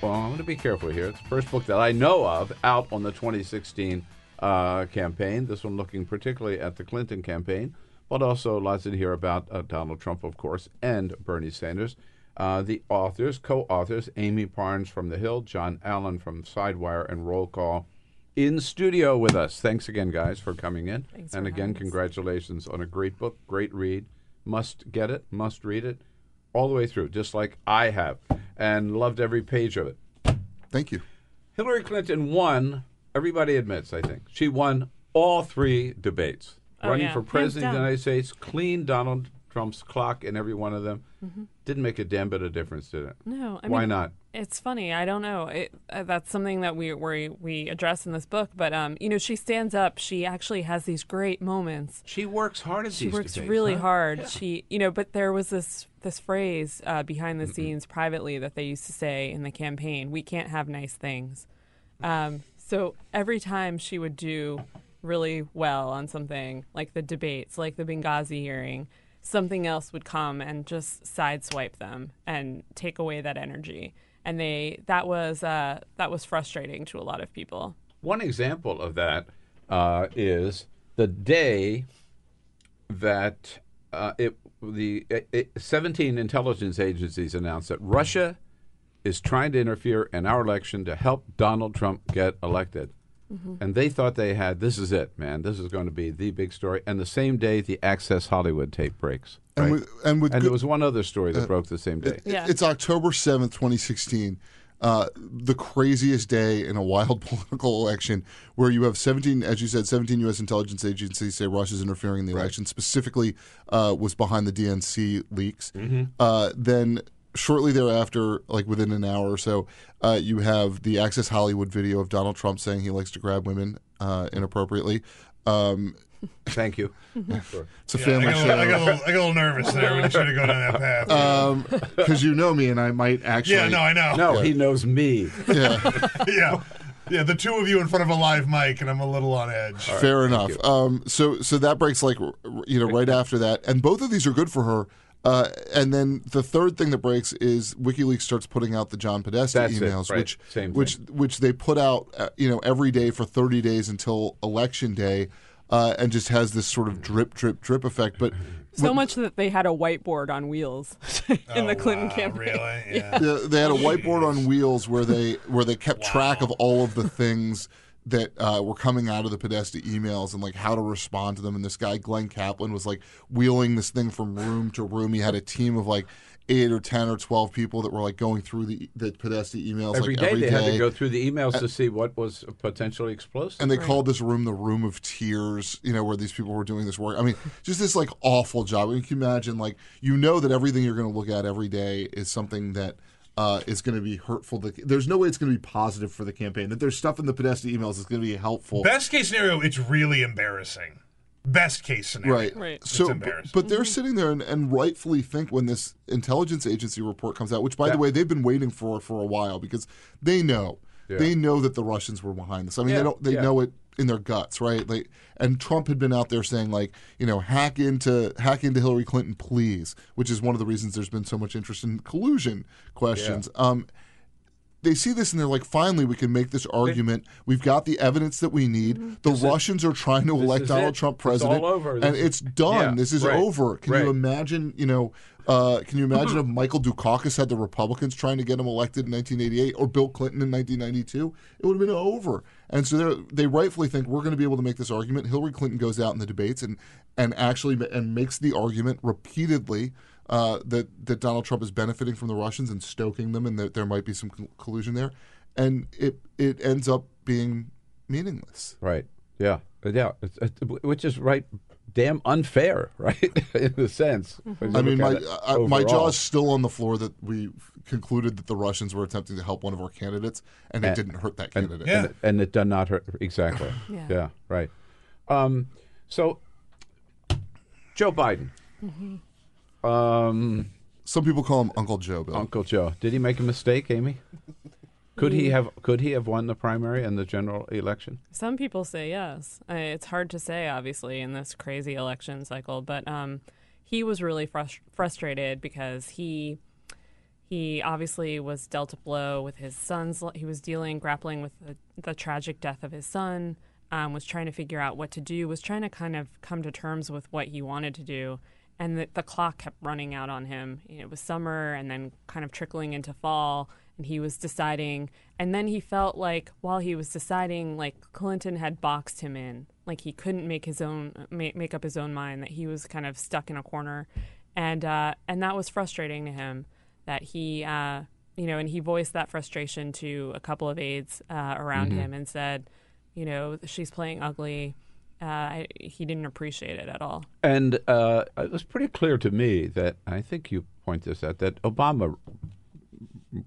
well, I'm going to be careful here. It's the first book that I know of out on the 2016 uh, campaign. This one looking particularly at the Clinton campaign, but also lots in here about uh, Donald Trump, of course, and Bernie Sanders. Uh, the authors, co-authors, Amie Parnes from The Hill, Jon Allen from Sidewire, and Roll Call, in studio with us. Thanks again, guys, for coming in. Thanks and for again, having us. congratulations on a great book, great read. Must get it, must read it, all the way through, just like I have, and loved every page of it. Thank you. Hillary Clinton won. Everybody admits, I think, she won all three debates. Oh, Running yeah. for president of the. United States, clean Donald Trump's clock in every one of them. Mhm. Didn't make a damn bit of difference, did it? No, I Why mean, not? It's funny. I don't know. It, uh, that's something that we we we address in this book. But um, you know, she stands up. She actually has these great moments. She works hard at She these works debates, really huh? hard. She, you know, but there was this this phrase uh, behind Mm-hmm. the scenes privately that they used to say in the campaign: "We can't have nice things." Um, so every time she would do really well on something like the debates, like the Benghazi hearing, something else would come and just sideswipe them and take away that energy. And they that was uh, that was frustrating to a lot of people. One example of that uh, is the day that uh, it, the it, it, 17 intelligence agencies announced that Russia is trying to interfere in our election to help Donald Trump get elected. Mhm. And they thought they had this is it, man. This is going to be the big story. And the same day, the Access Hollywood tape breaks. And right? with- and with there good- was one other story that Uh, broke the same day. It- It's October 7th, 2016. Uh, the craziest day in a wild (laughs) political election where you have 17, as you said, 17 U.S. intelligence agencies say Russia's interfering in the election, specifically uh, was behind the DNC leaks. Mhm. Uh, then shortly thereafter, like within an hour or so, uh, you have the Access Hollywood video of Donald Trump saying he likes to grab women uh, inappropriately. Um, Thank you. (laughs) It's a Yeah, family I got a show. little- I got a little- I got a little nervous there when you tried to go down that path. Because you know me, and I might actually. Yeah, no, I know. No, Yeah. he knows me. Yeah. (laughs) yeah, yeah. The two of you in front of a live mic, and I'm a little on edge. Fair enough. Um, so so that breaks like r- r- you know right after that, and both of these are good for her. Uh, and then the third thing that breaks is WikiLeaks starts putting out the John Podesta That's it, emails, right. which Same which which they put out uh, you know every day for 30 days until election day, uh, and just has this sort of drip drip drip effect. But So much that they had a whiteboard on wheels (laughs) in the Clinton campaign. Really? (laughs) Yeah. the, they had a whiteboard on wheels where they where they kept track of all of the things that uh, were coming out of the Podesta emails and like how to respond to them. And this guy Glen Caplin was like wheeling this thing from room to room. He had a team of like eight or ten or twelve people that were like going through the the Podesta emails Every like day every they had to go through the emails And- to see what was potentially explosive. and they called this room the room of tears, you know, where these people were doing this work. I mean, just this like awful job. I mean, you can imagine, like, you know, that everything you're going to look at every day is something that uh, is going to be hurtful. To, there's no way it's going to be positive for the campaign. That there's stuff in the Podesta emails that's going to be helpful. Best case scenario, it's really embarrassing. best case scenario. Right. It's So, but, embarrassing. but they're sitting there and, and rightfully think when this intelligence agency report comes out, which by Yeah. the way they've been waiting for for a while because they know Yeah. they know that the Russians were behind this. I mean, Yeah, they don't they yeah. know it in their guts, right? Like, and Trump had been out there saying like, you know, hack into hack into Hillary Clinton, please, which is one of the reasons there's been so much interest in collusion questions. Um, they see this and they're like, finally, we can make this argument. We've got the evidence that we need. The Russians are trying to elect Donald it. Trump It's all president, over. and is- it's done. Yeah, this is right, over. Can right. you imagine? You know, uh, can you imagine if Michael Dukakis had the Republicans trying to get him elected in 1988 or Bill Clinton in 1992? It would have been over. And so they're- rightfully think we're going to be able to make this argument. Hillary Clinton goes out in the debates and and actually and makes the argument repeatedly. Uh, that that Donald Trump is benefiting from the Russians and stoking them, and that there might be some collusion there, and it it ends up being meaningless. Right. Yeah. Yeah. It's, it's, which is right. Damn unfair, (laughs) right? In a sense. If you I mean, my I, my overall. jaw's still on the floor that we concluded that the Russians were attempting to help one of our candidates, and it didn't hurt that and- candidate. And, it, and it did not hurt. Exactly. (laughs) Yeah. yeah. Right. Um, so, Joe Biden. Um, Some people call him Uncle Joe. Bill. Uncle Joe. Did he make a mistake, Amie? (laughs) Could he have? Could he have won the primary and the general election? Some people say yes. I, it's hard to say, obviously, in this crazy election cycle. But um, he was really frus- frustrated because he he obviously was dealt a blow with his son's. He was dealing, grappling with the, the tragic death of his son. Um, was trying to figure out what to do. Was trying to kind of come to terms with what he wanted to do, and the, the clock kept running out on him. You know, it was summer, and then kind of trickling into fall and he was deciding and then he felt like while he was deciding like clinton had boxed him in. Like he couldn't make his own make, make up his own mind that he was kind of stuck in a corner. And uh, and that was frustrating to him that he uh, you know and he voiced that frustration to a couple of aides uh, around Mhm. him and said you know she's playing ugly. Uh, I, he didn't appreciate it at all. And uh, it was pretty clear to me that I think you point this out that Obama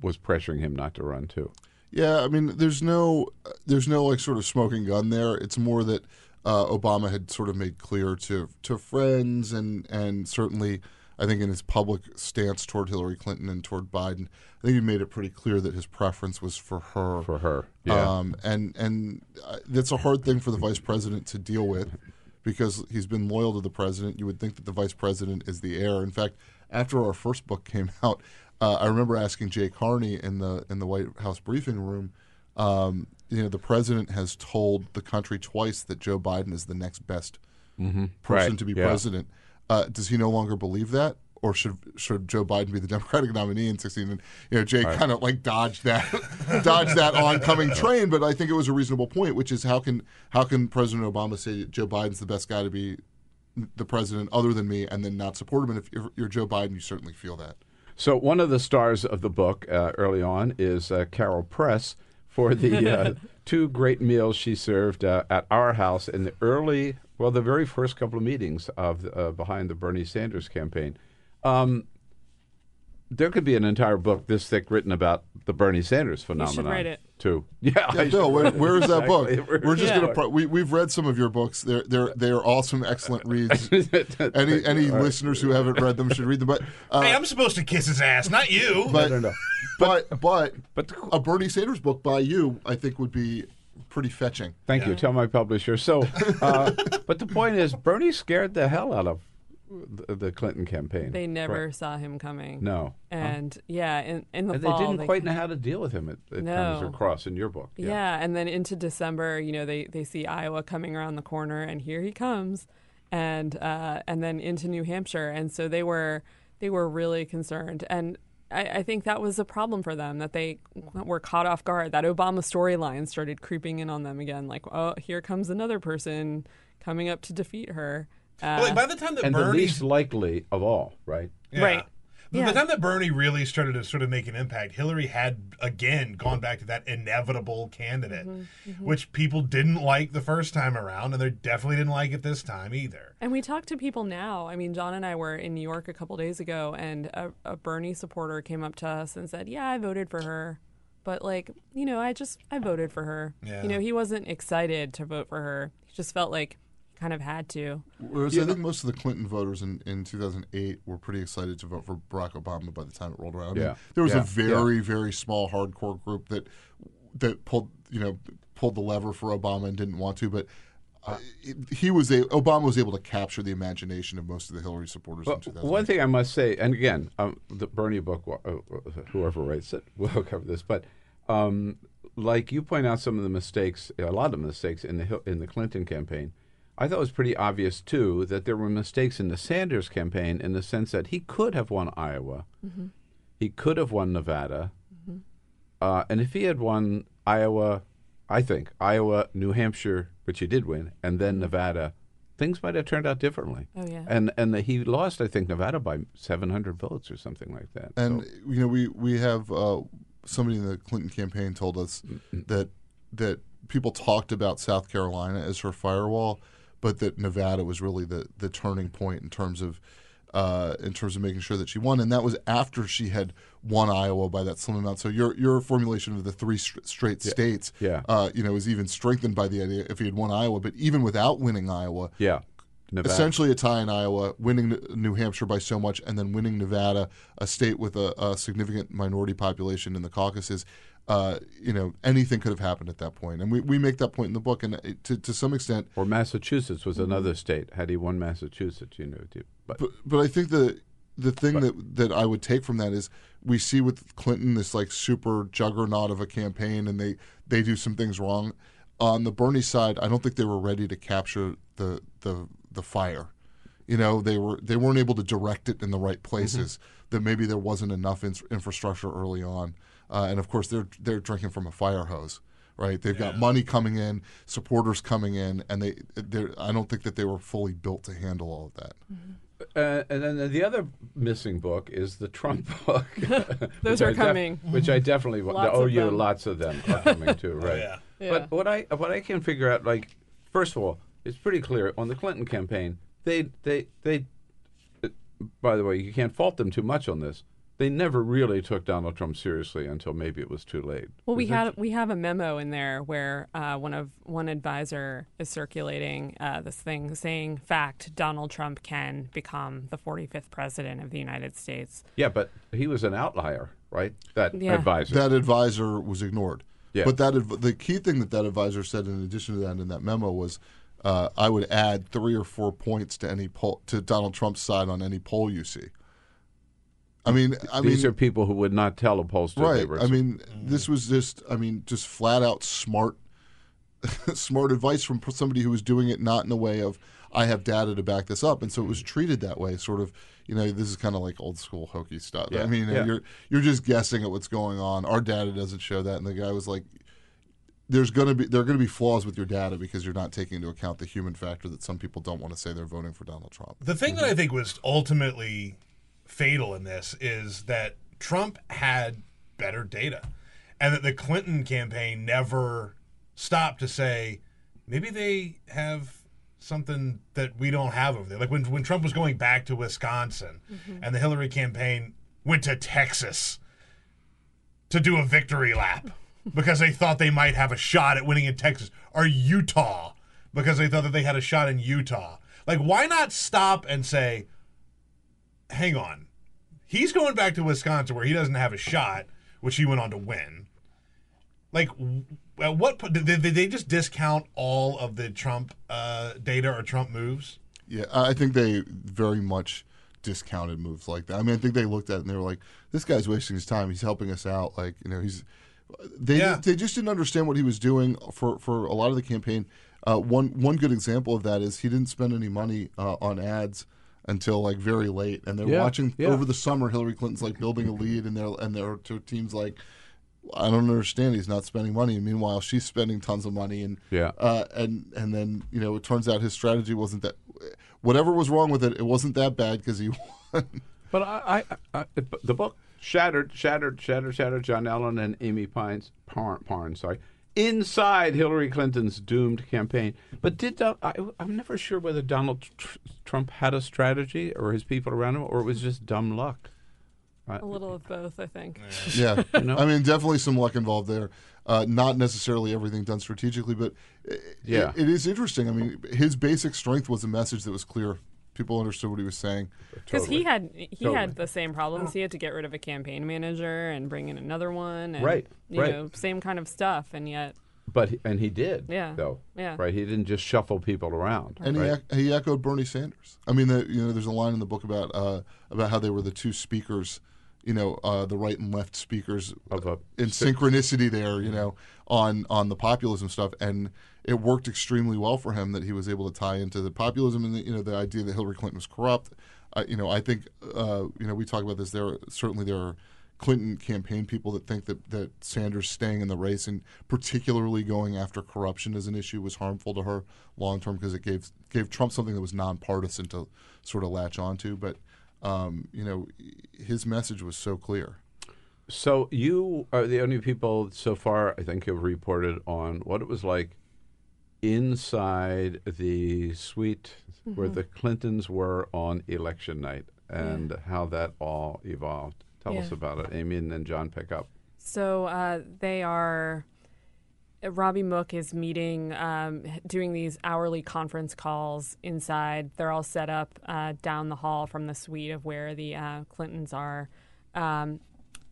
was pressuring him not to run too. Yeah, I mean, there's no, there's no like sort of smoking gun there. It's more that uh, Obama had sort of made clear to to friends and and certainly, I think in his public stance toward Hillary Clinton and toward Biden, I think he made it pretty clear that his preference was for her. For her, yeah. Um, and and uh, that's a hard thing for the vice president to deal with because he's been loyal to the president. You would think that the vice president is the heir. In fact, after our first book came (laughs) out, uh, I remember asking Jay Carney in the in the White House briefing room. Um, you know, the president has told the country twice that Joe Biden is the next best Mhm. person Right, to be yeah. president. Uh, does he no longer believe that? Or should should Joe Biden be the (laughs) Democratic nominee in 16? And you know, Jay Right. kind of like dodged that, (laughs) dodged that oncoming train. But I think it was a reasonable point, which is how can how can President Obama say Joe Biden's the best guy to be the president other than me, and then not support him? And if you're, you're Joe Biden, you certainly feel that. So one of the stars of the book uh, early on is uh, Carol Press for the uh, (laughs) two great meals she served uh, at our house in the early, well, the very first couple of meetings of uh, behind the Bernie Sanders campaign. Um, there could be an entire book this thick written about the Bernie Sanders phenomenon. write it. Too. Yeah, (laughs) Yeah, I Bill, where, should. where is that book? (laughs) We're just Yeah. gonna. Pro- we we've read some of your books. They're they're they are awesome, excellent (laughs) reads. any any All right. listeners who haven't read them should read them. But uh, hey, I'm supposed to kiss his ass, not you. But, But but but a Bernie Sanders book by you, I think, would be pretty fetching. Thank you. Tell my publisher. So, uh, but the point is, Bernie scared the hell out of the, the Clinton campaign. They never Right. saw him coming. No. And yeah, in, in the And fall they didn't quite kinda- know how to deal with him. It, it No. comes across in your book. Yeah. and then into December, you know, they, they see Iowa coming around the corner, and here he comes, and uh, and then into New Hampshire, and so they were they were really concerned, and I, I think that was a problem for them that they were caught off guard. That Obama storyline started creeping in on them again, like, oh, here comes another person coming up to defeat her. Uh, Well, like, by the time that Bernie. and the least likely of all, right? Yeah. Right. By Yeah. the time that Bernie really started to sort of make an impact, Hillary had again gone back to that inevitable candidate, Mm-hmm, which people didn't like the first time around, and they definitely didn't like it this time either. And we talk to people now. I mean, Jon and I were in New York a couple days ago, and a, a Bernie supporter came up to us and said, "Yeah, I voted for her, but like, you know, I just I voted for her. Yeah. You know, he wasn't excited to vote for her. He just felt like he kind of had to. Whereas I think most of the Clinton voters in, in 2008 were pretty excited to vote for Barack Obama by the time it rolled around. I mean, Yeah. there was Yeah. a very very small hardcore group that that pulled you know pulled the lever for Obama and didn't want to, but. Uh, it- he was a Obama was able to capture the imagination of most of the Hillary supporters Well, in 2008. one thing I must say, and again, um, the Bernie book, uh, whoever writes it (laughs) will cover this, but um, like you point out some of the mistakes, a lot of mistakes in the in the Clinton campaign. I thought it was pretty obvious too that there were mistakes in the Sanders campaign in the sense that he could have won Iowa, Mhm. he could have won Nevada, uh, and if he had won Iowa, I think Iowa, New Hampshire, which he did win, and then Nevada, things might have turned out differently. Oh, yeah. And and the, he lost, I think, Nevada by 700 votes or something like that. And So- you know, we we have uh, somebody in the Clinton campaign told us that that people talked about South Carolina as her firewall, but that Nevada was really the the turning point in terms of. Uh, in terms of making sure that she won, and that was after she had won Iowa by that slim amount. So your your formulation of the three str- straight Yeah. states, Yeah. uh, you know, is even strengthened by the idea if he had won Iowa. But even without winning Iowa, yeah, Nevada. essentially a tie in Iowa, winning New Hampshire by so much, and then winning Nevada, a state with a, a significant minority population in the caucuses. Uh, you know, anything could have happened at that point. and we, we make that point in the book, and it, to to some extent, or Massachusetts was another state. Had he won Massachusetts, you know. But, but but I think the the thing that that I would take from that is we see with Clinton this like super juggernaut of a campaign, and they they do some things wrong. On the Bernie side, I don't think they were ready to capture the the the fire. You know, they were they weren't able to direct it in the right places. That maybe there wasn't enough in, infrastructure early on, uh, and of course they're they're drinking from a fire hose. Right, they've got money coming in, supporters coming in, and they. they're- I don't think that they were fully built to handle all of that. Uh, and then the other missing book is the Trump (laughs) book. (laughs) Those which are I def- coming. which I definitely want. Lots Oh, of you lots of them are (laughs) coming too, right? yeah. Yeah. But what I what I can figure out, like, first of all, it's pretty clear on the Clinton campaign. They they they. uh, By the way, you can't fault them too much on this. They never really took Donald Trump seriously until maybe it was too late. Well, we Was had we have a memo in there where uh, one of one advisor is circulating uh, this thing saying, "Fact: Donald Trump can become the 45th president of the United States." Yeah, but he was an outlier, right? That Yeah. advisor. That advisor was ignored. Yeah. But that adv- the key thing that that advisor said, in addition to that, in that memo was, uh, I would add three or four points to any poll to Donald Trump's side on any poll you see. I mean, I These mean, are people who would not tell a pollster they right. were. I mean, mm. this was just, I mean, just flat out smart, (laughs) smart advice from somebody who was doing it not in a way of I have data to back this up, and so it was mm. treated that way. Sort of, you know, this is kind of like old school hokey stuff. Yeah, I mean, yeah. you're you're just guessing at what's going on. Our data doesn't show that, and the guy was like. There's gonna be there are gonna be flaws with your data because you're not taking into account the human factor that some people don't want to say they're voting for Donald Trump. The thing that I think was ultimately fatal in this is that Trump had better data, and that the Clinton campaign never stopped to say maybe they have something that we don't have over there. Like when when Trump was going back to Wisconsin, mm-hmm. and the Hillary campaign went to Texas to do a victory lap because they thought they might have a shot at winning in Texas or Utah because they thought that they had a shot in Utah. Like, why not stop and say, hang on, he's going back to Wisconsin where he doesn't have a shot, which he went on to win. Like, at what point did they, did they just discount all of the Trump uh, data or Trump moves? Yeah, I think they very much discounted moves like that. I mean, I think they looked at it and they were like, "This guy's wasting his time. He's helping us out. Like, you know, he's." They Yeah. they just didn't understand what he was doing for for a lot of the campaign. Uh, one one good example of that is he didn't spend any money uh, on ads until like very late, and they're Yeah, watching yeah. over the summer. Hillary Clinton's like building a lead, and they're and their two teams like. I don't understand. He's not spending money, and meanwhile, she's spending tons of money, and Yeah. uh, and and then you know it turns out his strategy wasn't that. Whatever was wrong with it, it wasn't that bad because he (laughs) won. But I, I, I, the book shattered, shattered, shattered, shattered Jon Allen and Amie Pines, Parn, Parn sorry, inside Hillary Clinton's doomed campaign. But did Don- I, I'm never sure whether Donald tr- Trump had a strategy or his people around him, or it was just dumb luck. A little of both, I think. Yeah, (laughs) You know? I mean, definitely some luck involved there. Uh, not necessarily everything done strategically, but i- Yeah. it- it is interesting. I mean, his basic strength was a message that was clear. People understood what he was saying. Because he had he Totally. had the same problems. He had to get rid of a campaign manager and bring in another one. And, Right, You right. know, same kind of stuff, and yet. But he, and he did. Yeah, Though. yeah. Right. He didn't just shuffle people around. and right? he, he echoed Bernie Sanders. I mean, the, you know, there's a line in the book about uh, about how they were the two speakers, you know, uh, the right and left speakers Of a in si- synchronicity there, you know, on on the populism stuff, and it worked extremely well for him that he was able to tie into the populism and the, you know the idea that Hillary Clinton was corrupt. Uh, you know, I think uh, you know we talk about this. There certainly there are Clinton campaign people that think that that Sanders staying in the race and particularly going after corruption as an issue was harmful to her long term because it gave gave Trump something that was nonpartisan to sort of latch onto. But um, you know, his message was so clear. So you are the only people so far, I think, have reported on what it was like inside the suite where Mhm. the Clintons were on election night and how that all evolved. Tell us about it, Amie, and then Jon pick up. So uh, they are. Robbie Mook is meeting, um, doing these hourly conference calls inside. They're all set up uh, down the hall from the suite of where the uh, Clintons are. Um,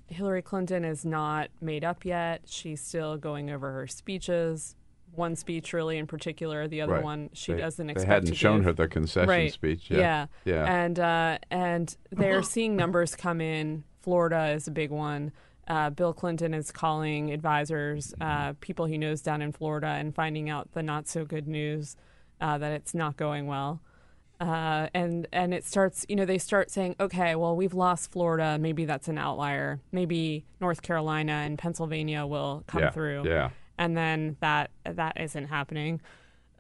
Hillary Clinton is not made up yet. She's still going over her speeches. One speech, really, in particular. The other Right. one, she They- doesn't expect. they hadn't to shown give. her the concession right. speech yet. Yeah, Yeah. and uh, and they're seeing numbers come in. Florida is a big one. Uh, Bill Clinton is calling advisors, uh, people he knows down in Florida, and finding out the not so good news uh, that it's not going well. Uh, and and it starts, you know, they start saying, okay, well, we've lost Florida. Maybe that's an outlier. Maybe North Carolina and Pennsylvania will come Yeah, through. yeah. And then that that isn't happening.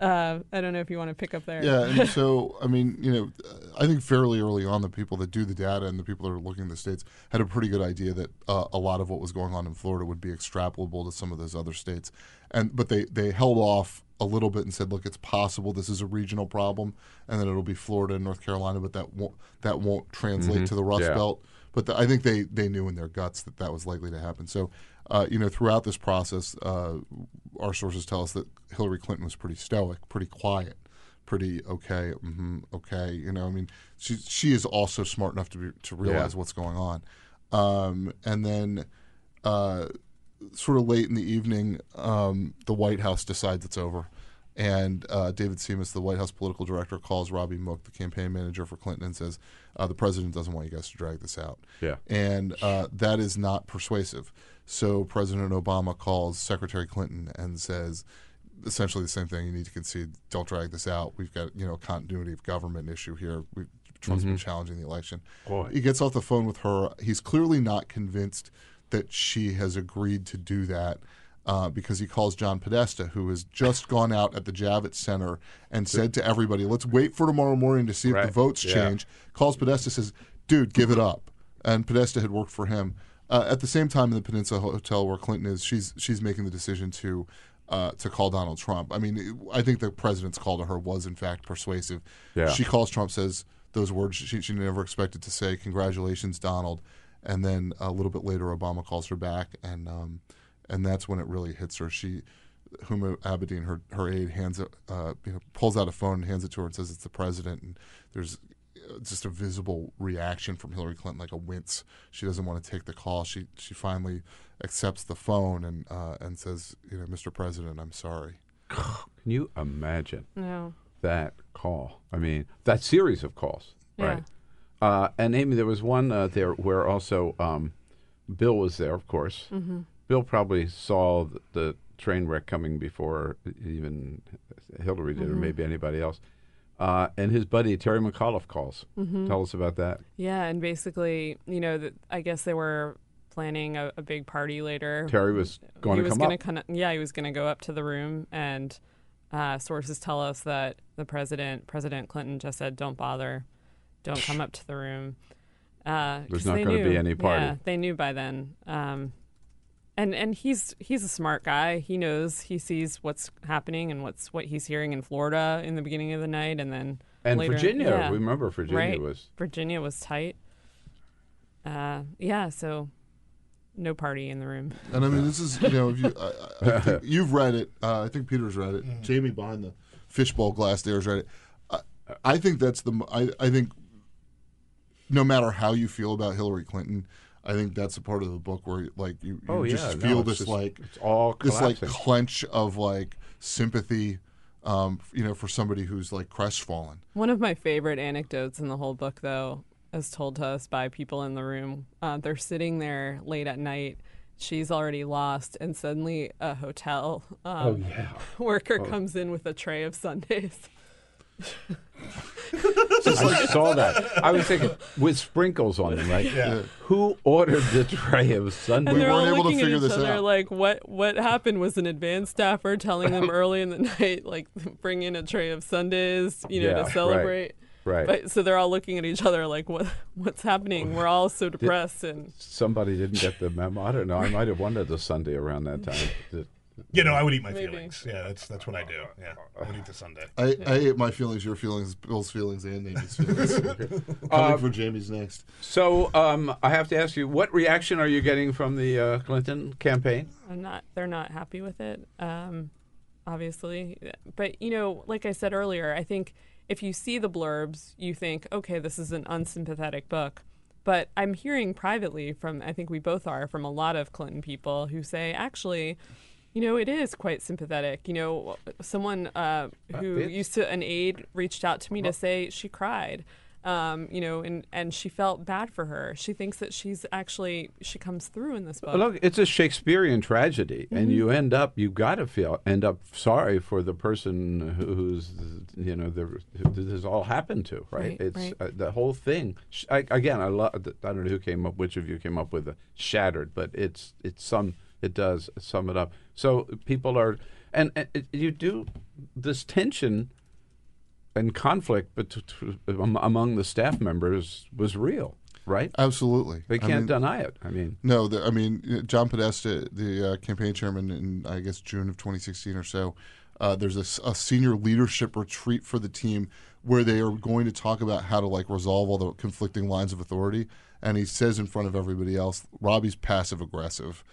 Uh, I don't know if you want to pick up there. Yeah, and (laughs) so I mean, you know, I think fairly early on, the people that do the data and the people that are looking at the states had a pretty good idea that uh, a lot of what was going on in Florida would be extrapolable to some of those other states, and but they they held off a little bit and said, look, it's possible this is a regional problem, and then it'll be Florida and North Carolina, but that won't that won't translate Mhm. to the Rust Yeah. Belt. But the, I think they they knew in their guts that that was likely to happen. So, uh, you know, throughout this process, uh, our sources tell us that Hillary Clinton was pretty stoic, pretty quiet, pretty okay, hmm okay. You know, I mean, she she is also smart enough to be to realize Yeah. what's going on. Um, and then, uh, sort of late in the evening, um, the White House decides it's over. And uh, David Simas, the White House political director, calls Robbie Mook, the campaign manager for Clinton, and says, uh, "The president doesn't want you guys to drag this out." Yeah. and uh, that is not persuasive. So President Obama calls Secretary Clinton and says, essentially the same thing. You need to concede. Don't drag this out. We've got you know continuity of government issue here. We, Trump's been Mhm. challenging the election. Boy. He gets off the phone with her. He's clearly not convinced that she has agreed to do that. Uh, because he calls John Podesta, who has just (laughs) gone out at the Javits Center and said to everybody, "Let's wait for tomorrow morning to see if Right. the votes Yeah. change." Calls Podesta, says, "Dude, give it up." And Podesta had worked for him. Uh, at the same time, in the Peninsula Hotel where Clinton is, she's she's making the decision to uh, to call Donald Trump. I mean, I think the president's call to her was in fact persuasive. Yeah. She calls Trump, says those words she, she never expected to say. Congratulations, Donald. And then a little bit later, Obama calls her back, and um, and that's when it really hits her. She, Huma Abedin, her her aide, hands it, uh, you know, pulls out a phone and hands it to her and says it's the president. And there's just a visible reaction from Hillary Clinton, like a wince. She doesn't want to take the call. She she finally accepts the phone and uh, and says, you know, Mr. President, I'm sorry. (sighs) Can you imagine No. that call? I mean, that series of calls, Yeah. right? Uh, and Amie, there was one uh, there where also um, Bill was there, of course. Mhm. Bill probably saw the, the train wreck coming before even Hillary did, or Mhm. maybe anybody else. Uh, and his buddy Terry McAuliffe calls. Mhm. Tell us about that. Yeah, and basically, you know, that I guess they were planning a, a big party later. Terry was going he to was come gonna up. kinda- yeah, he was going to go up to the room, and uh, sources tell us that the president, President Clinton, just said, "Don't bother, don't come up to the room." Uh, There's not they gonna be any party. Yeah, they knew by then. Um, and and he's he's a smart guy. He knows. He sees what's happening and what's what he's hearing in Florida in the beginning of the night, and then And later- Virginia, yeah. remember Virginia Right. was- Virginia was tight. uh, yeah, so no party in the room. And I mean, this is you know, if you I, I (laughs) you've read it. Uh, I think Peter's read it. Jamie behind the fishbowl glass there has read it. I, I think that's the. I, I think no matter how you feel about Hillary Clinton, I think that's a part of the book where like you, you Oh, just yeah, feel it's this just- like it's all this like clench of like sympathy, um, you know, for somebody who's like crestfallen. One of my favorite anecdotes in the whole book, though, as told to us by people in the room, uh, they're sitting there late at night. She's already lost, and suddenly a hotel um, Oh, yeah. (laughs) worker Oh. comes in with a tray of sundaes. (laughs) I saw that. I was thinking with sprinkles on them, right? Yeah. Who ordered the tray of sundae? And they're all looking at each other like, "What? What happened? Was an advanced staffer telling them (laughs) early in the night, like, bring in a tray of sundaes, you know, Yeah, to celebrate." right. But so they're all looking at each other like, "What? What's happening?" We're all so depressed, and Somebody didn't get the memo. I don't know. I might have wanted a sundae around that time. (laughs) You know, I would eat my Maybe. feelings. Yeah, that's that's what I do. Yeah, I would eat the sundae. I, I ate my feelings, your feelings, Bill's feelings, and Amie's feelings. (laughs) Coming Uh, for Jamie's next. So um, I have to ask you, what reaction are you getting from the uh, Clinton campaign? I'm not. They're not happy with it. Um, obviously, but you know, like I said earlier, I think if you see the blurbs, you think, okay, this is an unsympathetic book. But I'm hearing privately from, I think we both are, from a lot of Clinton people who say, actually, you know, it is quite sympathetic. You know, someone uh, who it's- used to, an aide reached out to me to say she cried. Um, you know, and, and she felt bad for her. She thinks that she's actually, she comes through in this book. Look, it's a Shakespearean tragedy, and Mhm. you end up, you got to feel, end up sorry for the person who's, you know, the, who this has all happened to, right? Right, it's right. Uh, the whole thing. I, again, I love. I don't know who came up, which of you came up with the shattered, but it's it's some. It does sum it up. So people are, and, and you do this tension and conflict bet- am- among the staff members was real, right? Absolutely. They can't mean- deny it. I mean, No, the, I mean John Podesta, the uh, campaign chairman in I guess June of 2016 or so. Uh, there's a senior leadership retreat for the team where they are going to talk about how to like resolve all the conflicting lines of authority. And he says in front of everybody else, Robbie's passive aggressive.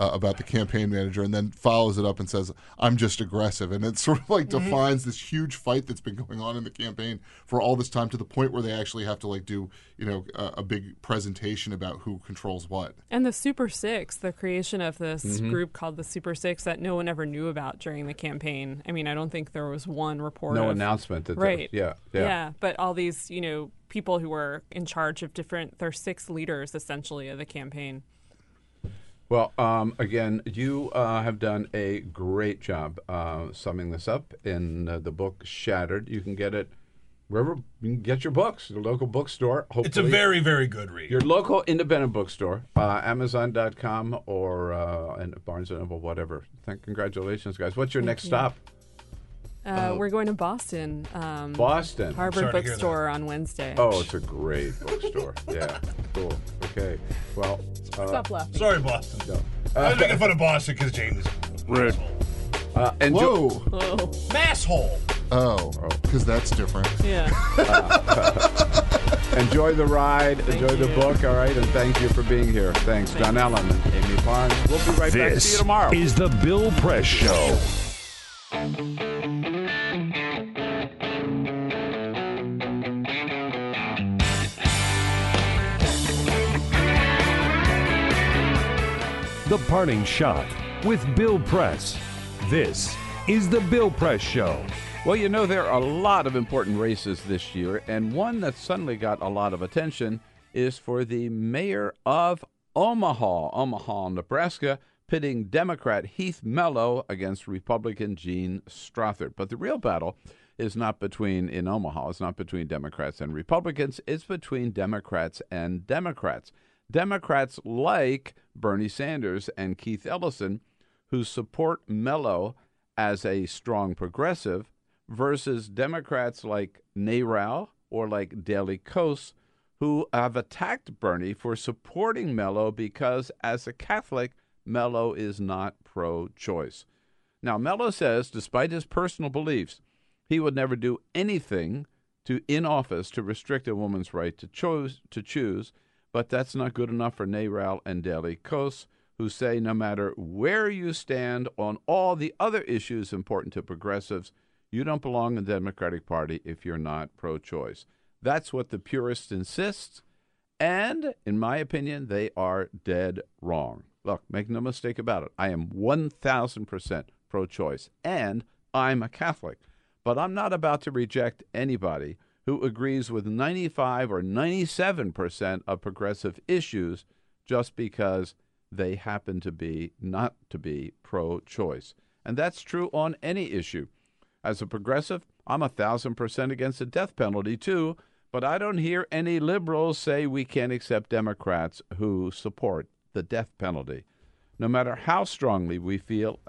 Uh, about the campaign manager, and then follows it up and says, "I'm just aggressive," and it (laughs) sort of like Mhm. defines this huge fight that's been going on in the campaign for all this time to the point where they actually have to like do, you know, a, a big presentation about who controls what. And the Super Six, the creation of this Mhm. group called the Super Six that no one ever knew about during the campaign. I mean, I don't think there was one report. No of- announcement that there- right? yeah, yeah. But all these, you know, people who were in charge of different. They're six leaders essentially of the campaign. Well, um, again, you uh, have done a great job uh, summing this up in uh, the book Shattered. You can get it wherever you can get your books, your local bookstore. Hopefully. It's a very, very good read. Your local independent bookstore, uh, Amazon.com or uh, and Barnes and Noble, whatever. Thank, congratulations, guys. What's your Thank next you. stop? Uh, we're going to Boston. Um, Boston. Harvard Sorry to hear Bookstore on Wednesday. Oh, it's a great bookstore. yeah, cool. Okay. Well, uh, Stop laughing. Sorry, Boston. No. I was making fun of Boston because James. Rude. Uh, enjoy- Whoa. Whoa. Masshole. Oh, because that's different. Yeah. (laughs) Enjoy the ride. enjoy the book. All right, and thank you for being here. Thanks, Jon Allen and Amie Parnes. We'll be right back. See you tomorrow. is the Bill Press Show. The Parting Shot with Bill Press. This is the Bill Press Show. Well, you know, there are a lot of important races this year, and one that suddenly got a lot of attention is for the mayor of Omaha, Omaha, Nebraska, pitting Democrat Heath Mello against Republican Jean Stothert. But the real battle is not between, in Omaha, it's not between Democrats and Republicans, it's between Democrats and Democrats. Democrats like Bernie Sanders and Keith Ellison, who support Mello as a strong progressive, versus Democrats like NARAL or like Daily Kos, who have attacked Bernie for supporting Mello because, as a Catholic, Mello is not pro choice. Now, Mello says, despite his personal beliefs, he would never do anything to in office to restrict a woman's right to choose to choose, But that's not good enough for NARAL and Daily Kos, who say no matter where you stand on all the other issues important to progressives, you don't belong in the Democratic Party if you're not pro choice. That's what the purists insist. And in my opinion, they are dead wrong. Look, make no mistake about it. I am 1,000% pro choice, and I'm a Catholic. But I'm not about to reject anybody who agrees with 95 or 97% of progressive issues just because they happen to be not to be pro choice. And that's true on any issue. As a progressive, I'm a thousand percent against the death penalty, too, but I don't hear any liberals say we can't accept Democrats who support the death penalty. No matter how strongly we feel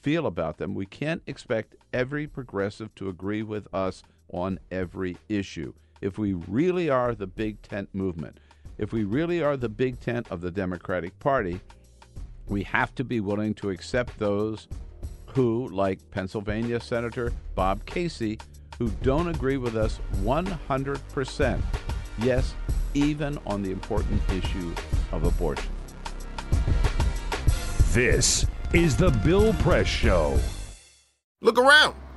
feel about them, we can't expect every progressive to agree with us on every issue. If we really are the big tent movement, if we really are the big tent of the Democratic Party, we have to be willing to accept those who, like Pennsylvania Senator Bob Casey, who don't agree with us 100%. Yes, even on the important issue of abortion. This is the Bill Press Show. Look around.